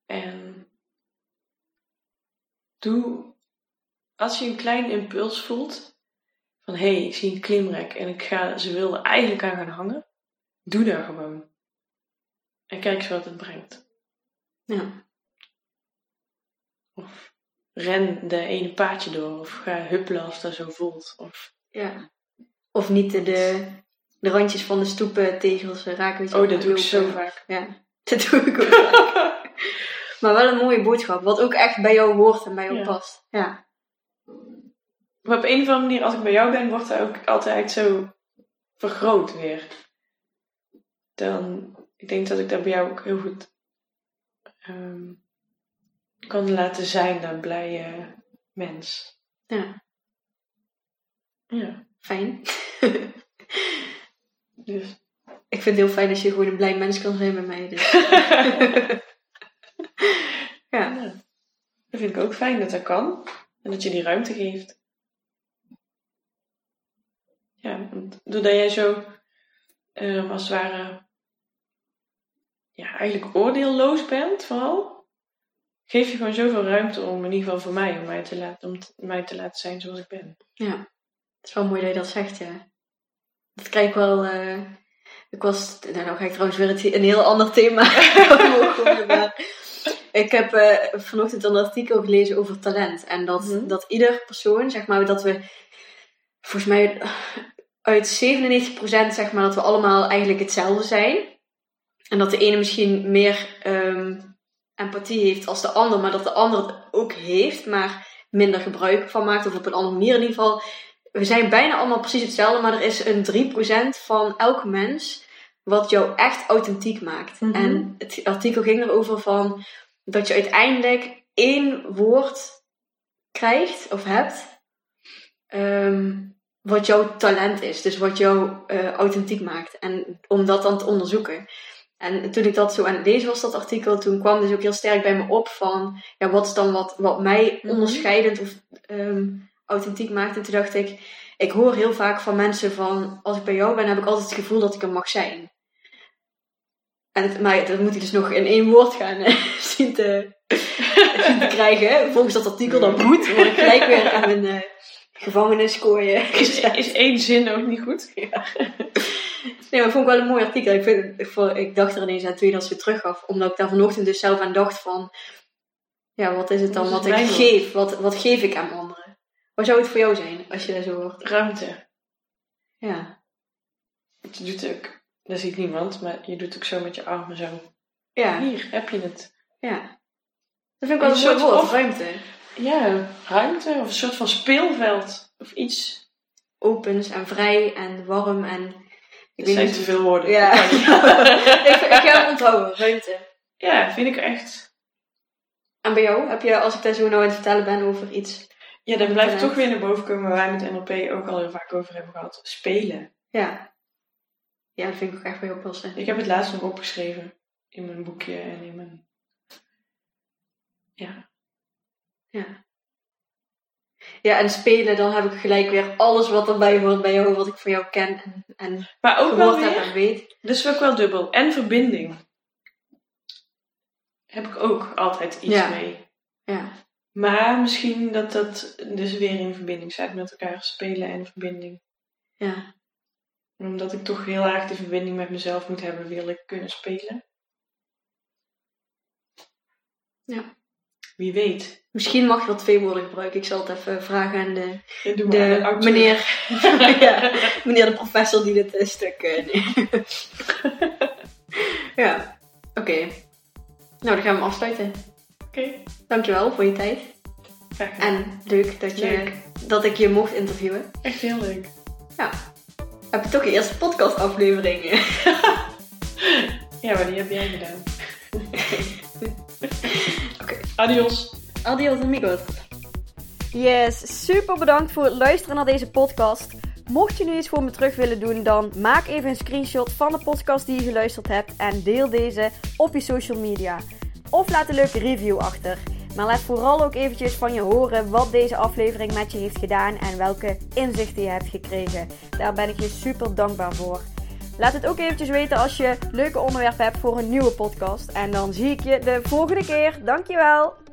En doe, als je een klein impuls voelt, van hé, hey, ik zie een klimrek en ik ga, ze wilde eigenlijk aan gaan hangen, doe daar gewoon. En kijk eens wat het brengt. Ja. Of ren de ene paadje door, of ga huppelen als dat zo voelt. Of, ja. Of niet de, de, de randjes van de stoepen tegels raken. oh, dat doe ik zo vaak. Ja, dat doe ik ook. vaak. maar wel een mooie boodschap, wat ook echt bij jou hoort en bij jou Ja. past. Ja. Maar op een of andere manier, als ik bij jou ben, wordt dat ook altijd zo vergroot weer. Dan, ik denk dat ik dat bij jou ook heel goed ehm, kan laten zijn, dat blije mens. ja, Ja, fijn. dus. ik vind het heel fijn als je gewoon een blij mens kan zijn bij mij. Dus. ja. Ja. Dat vind ik ook fijn dat dat kan. En dat je die ruimte geeft. Ja, want doordat jij zo, ehm, als het ware, ja, eigenlijk oordeelloos bent vooral, geef je gewoon zoveel ruimte om, in ieder geval voor mij, om mij te laten, om mij te laten zijn zoals ik ben. ja, het is wel mooi dat je dat zegt, ja. Dat krijg ik wel... eh, ik was... Nou, nou ga ik trouwens weer het- een heel ander thema maar... Ik heb eh, vanochtend een artikel gelezen over talent. En dat, Mhm. dat ieder persoon, zeg maar, dat we... Volgens mij uit 97% zeg maar dat we allemaal eigenlijk hetzelfde zijn. En dat de ene misschien meer ehm, empathie heeft als de ander, maar dat de ander het ook heeft, maar minder gebruik van maakt. Of op een andere manier in ieder geval we zijn bijna allemaal precies hetzelfde, maar er is een 3% van elk mens wat jou echt authentiek maakt. Mhm. En het artikel ging erover van dat je uiteindelijk één woord krijgt of hebt, ehm, wat jouw talent is. Dus wat jou eh, authentiek maakt. En om dat dan te onderzoeken. En toen ik dat zo aan het lezen was, dat artikel, toen kwam dus ook heel sterk bij me op van, ja, wat is dan wat, wat mij Mhm. onderscheidend of ehm, authentiek maakt? En toen dacht ik, ik hoor heel vaak van mensen van, als ik bij jou ben, heb ik altijd het gevoel dat ik er mag zijn. En het, maar dat moet ik dus nog in één woord gaan zien, te, zien te krijgen. Volgens dat artikel dan goed, word ik gelijk weer aan mijn eh gevangeniskooi eh, Is, is één zin ook niet goed? Nee, maar ik vond het wel een mooi artikel. Ik, vind, ik, ik dacht er ineens aan toen je dat zo teruggaf. Omdat ik daar vanochtend dus zelf aan dacht van... Ja, wat is het dan Wat ik het geef? Wat, wat geef ik aan anderen? Wat zou het voor jou zijn als je dat zo hoort? Ruimte. Ja. Je doet ook, dat ziet niemand, maar je doet ook zo met je armen zo. Ja, Hier, heb je het. ja. Dat vind ik wel een soort woord, of- ruimte. Ja, ruimte of een soort van speelveld of iets. Opens en vrij en warm en... Ik Dat zijn niet te veel woorden. Ja. Ik, ik ga hem onthouden, ruimte. ja, vind ik echt. En bij jou? Heb je, als ik daar zo nou aan het vertellen ben over iets... Ja, dan blijft toch weer naar boven komen waar wij met NLP ook al heel vaak over hebben gehad. Spelen. Ja. Ja, dat vind ik ook echt bij jou passen. Ik heb het laatst nog opgeschreven in mijn boekje en in mijn. Ja. Ja. Ja, en spelen, dan heb ik gelijk weer alles wat erbij hoort bij jou, wat ik van jou ken en, en Maar ook wel weer. en weet. Dus ook wel dubbel. En verbinding. Heb ik ook altijd iets Ja. mee. Ja. Maar misschien dat dat dus weer in verbinding staat met elkaar spelen en verbinding. Ja. En omdat ik toch heel erg de verbinding met mezelf moet hebben, wil ik kunnen spelen. Ja. Wie weet. Misschien mag je wel twee woorden gebruiken. Ik zal het even vragen aan de, Ja, de meneer, ja, meneer de professor die dit eh, stuk... eh, nee. ja, oké. Nou, dan gaan we hem afsluiten. Oké, Dankjewel voor je tijd. En leuk dat, je, Leuk. dat ik je mocht interviewen. Echt heel leuk. Heb je toch je eerste podcastaflevering? Ja, maar die heb jij gedaan. Oké. Adios. Adios amigos. Yes, super bedankt voor het luisteren naar deze podcast. Mocht je nu iets voor me terug willen doen, dan maak even een screenshot van de podcast die je geluisterd hebt en deel deze op je social media. Of laat een leuke review achter. Maar laat vooral ook eventjes van je horen wat deze aflevering met je heeft gedaan en welke inzichten je hebt gekregen. Daar ben ik je super dankbaar voor. Laat het ook eventjes weten als je leuke onderwerpen hebt voor een nieuwe podcast. En dan zie ik je de volgende keer. Dankjewel!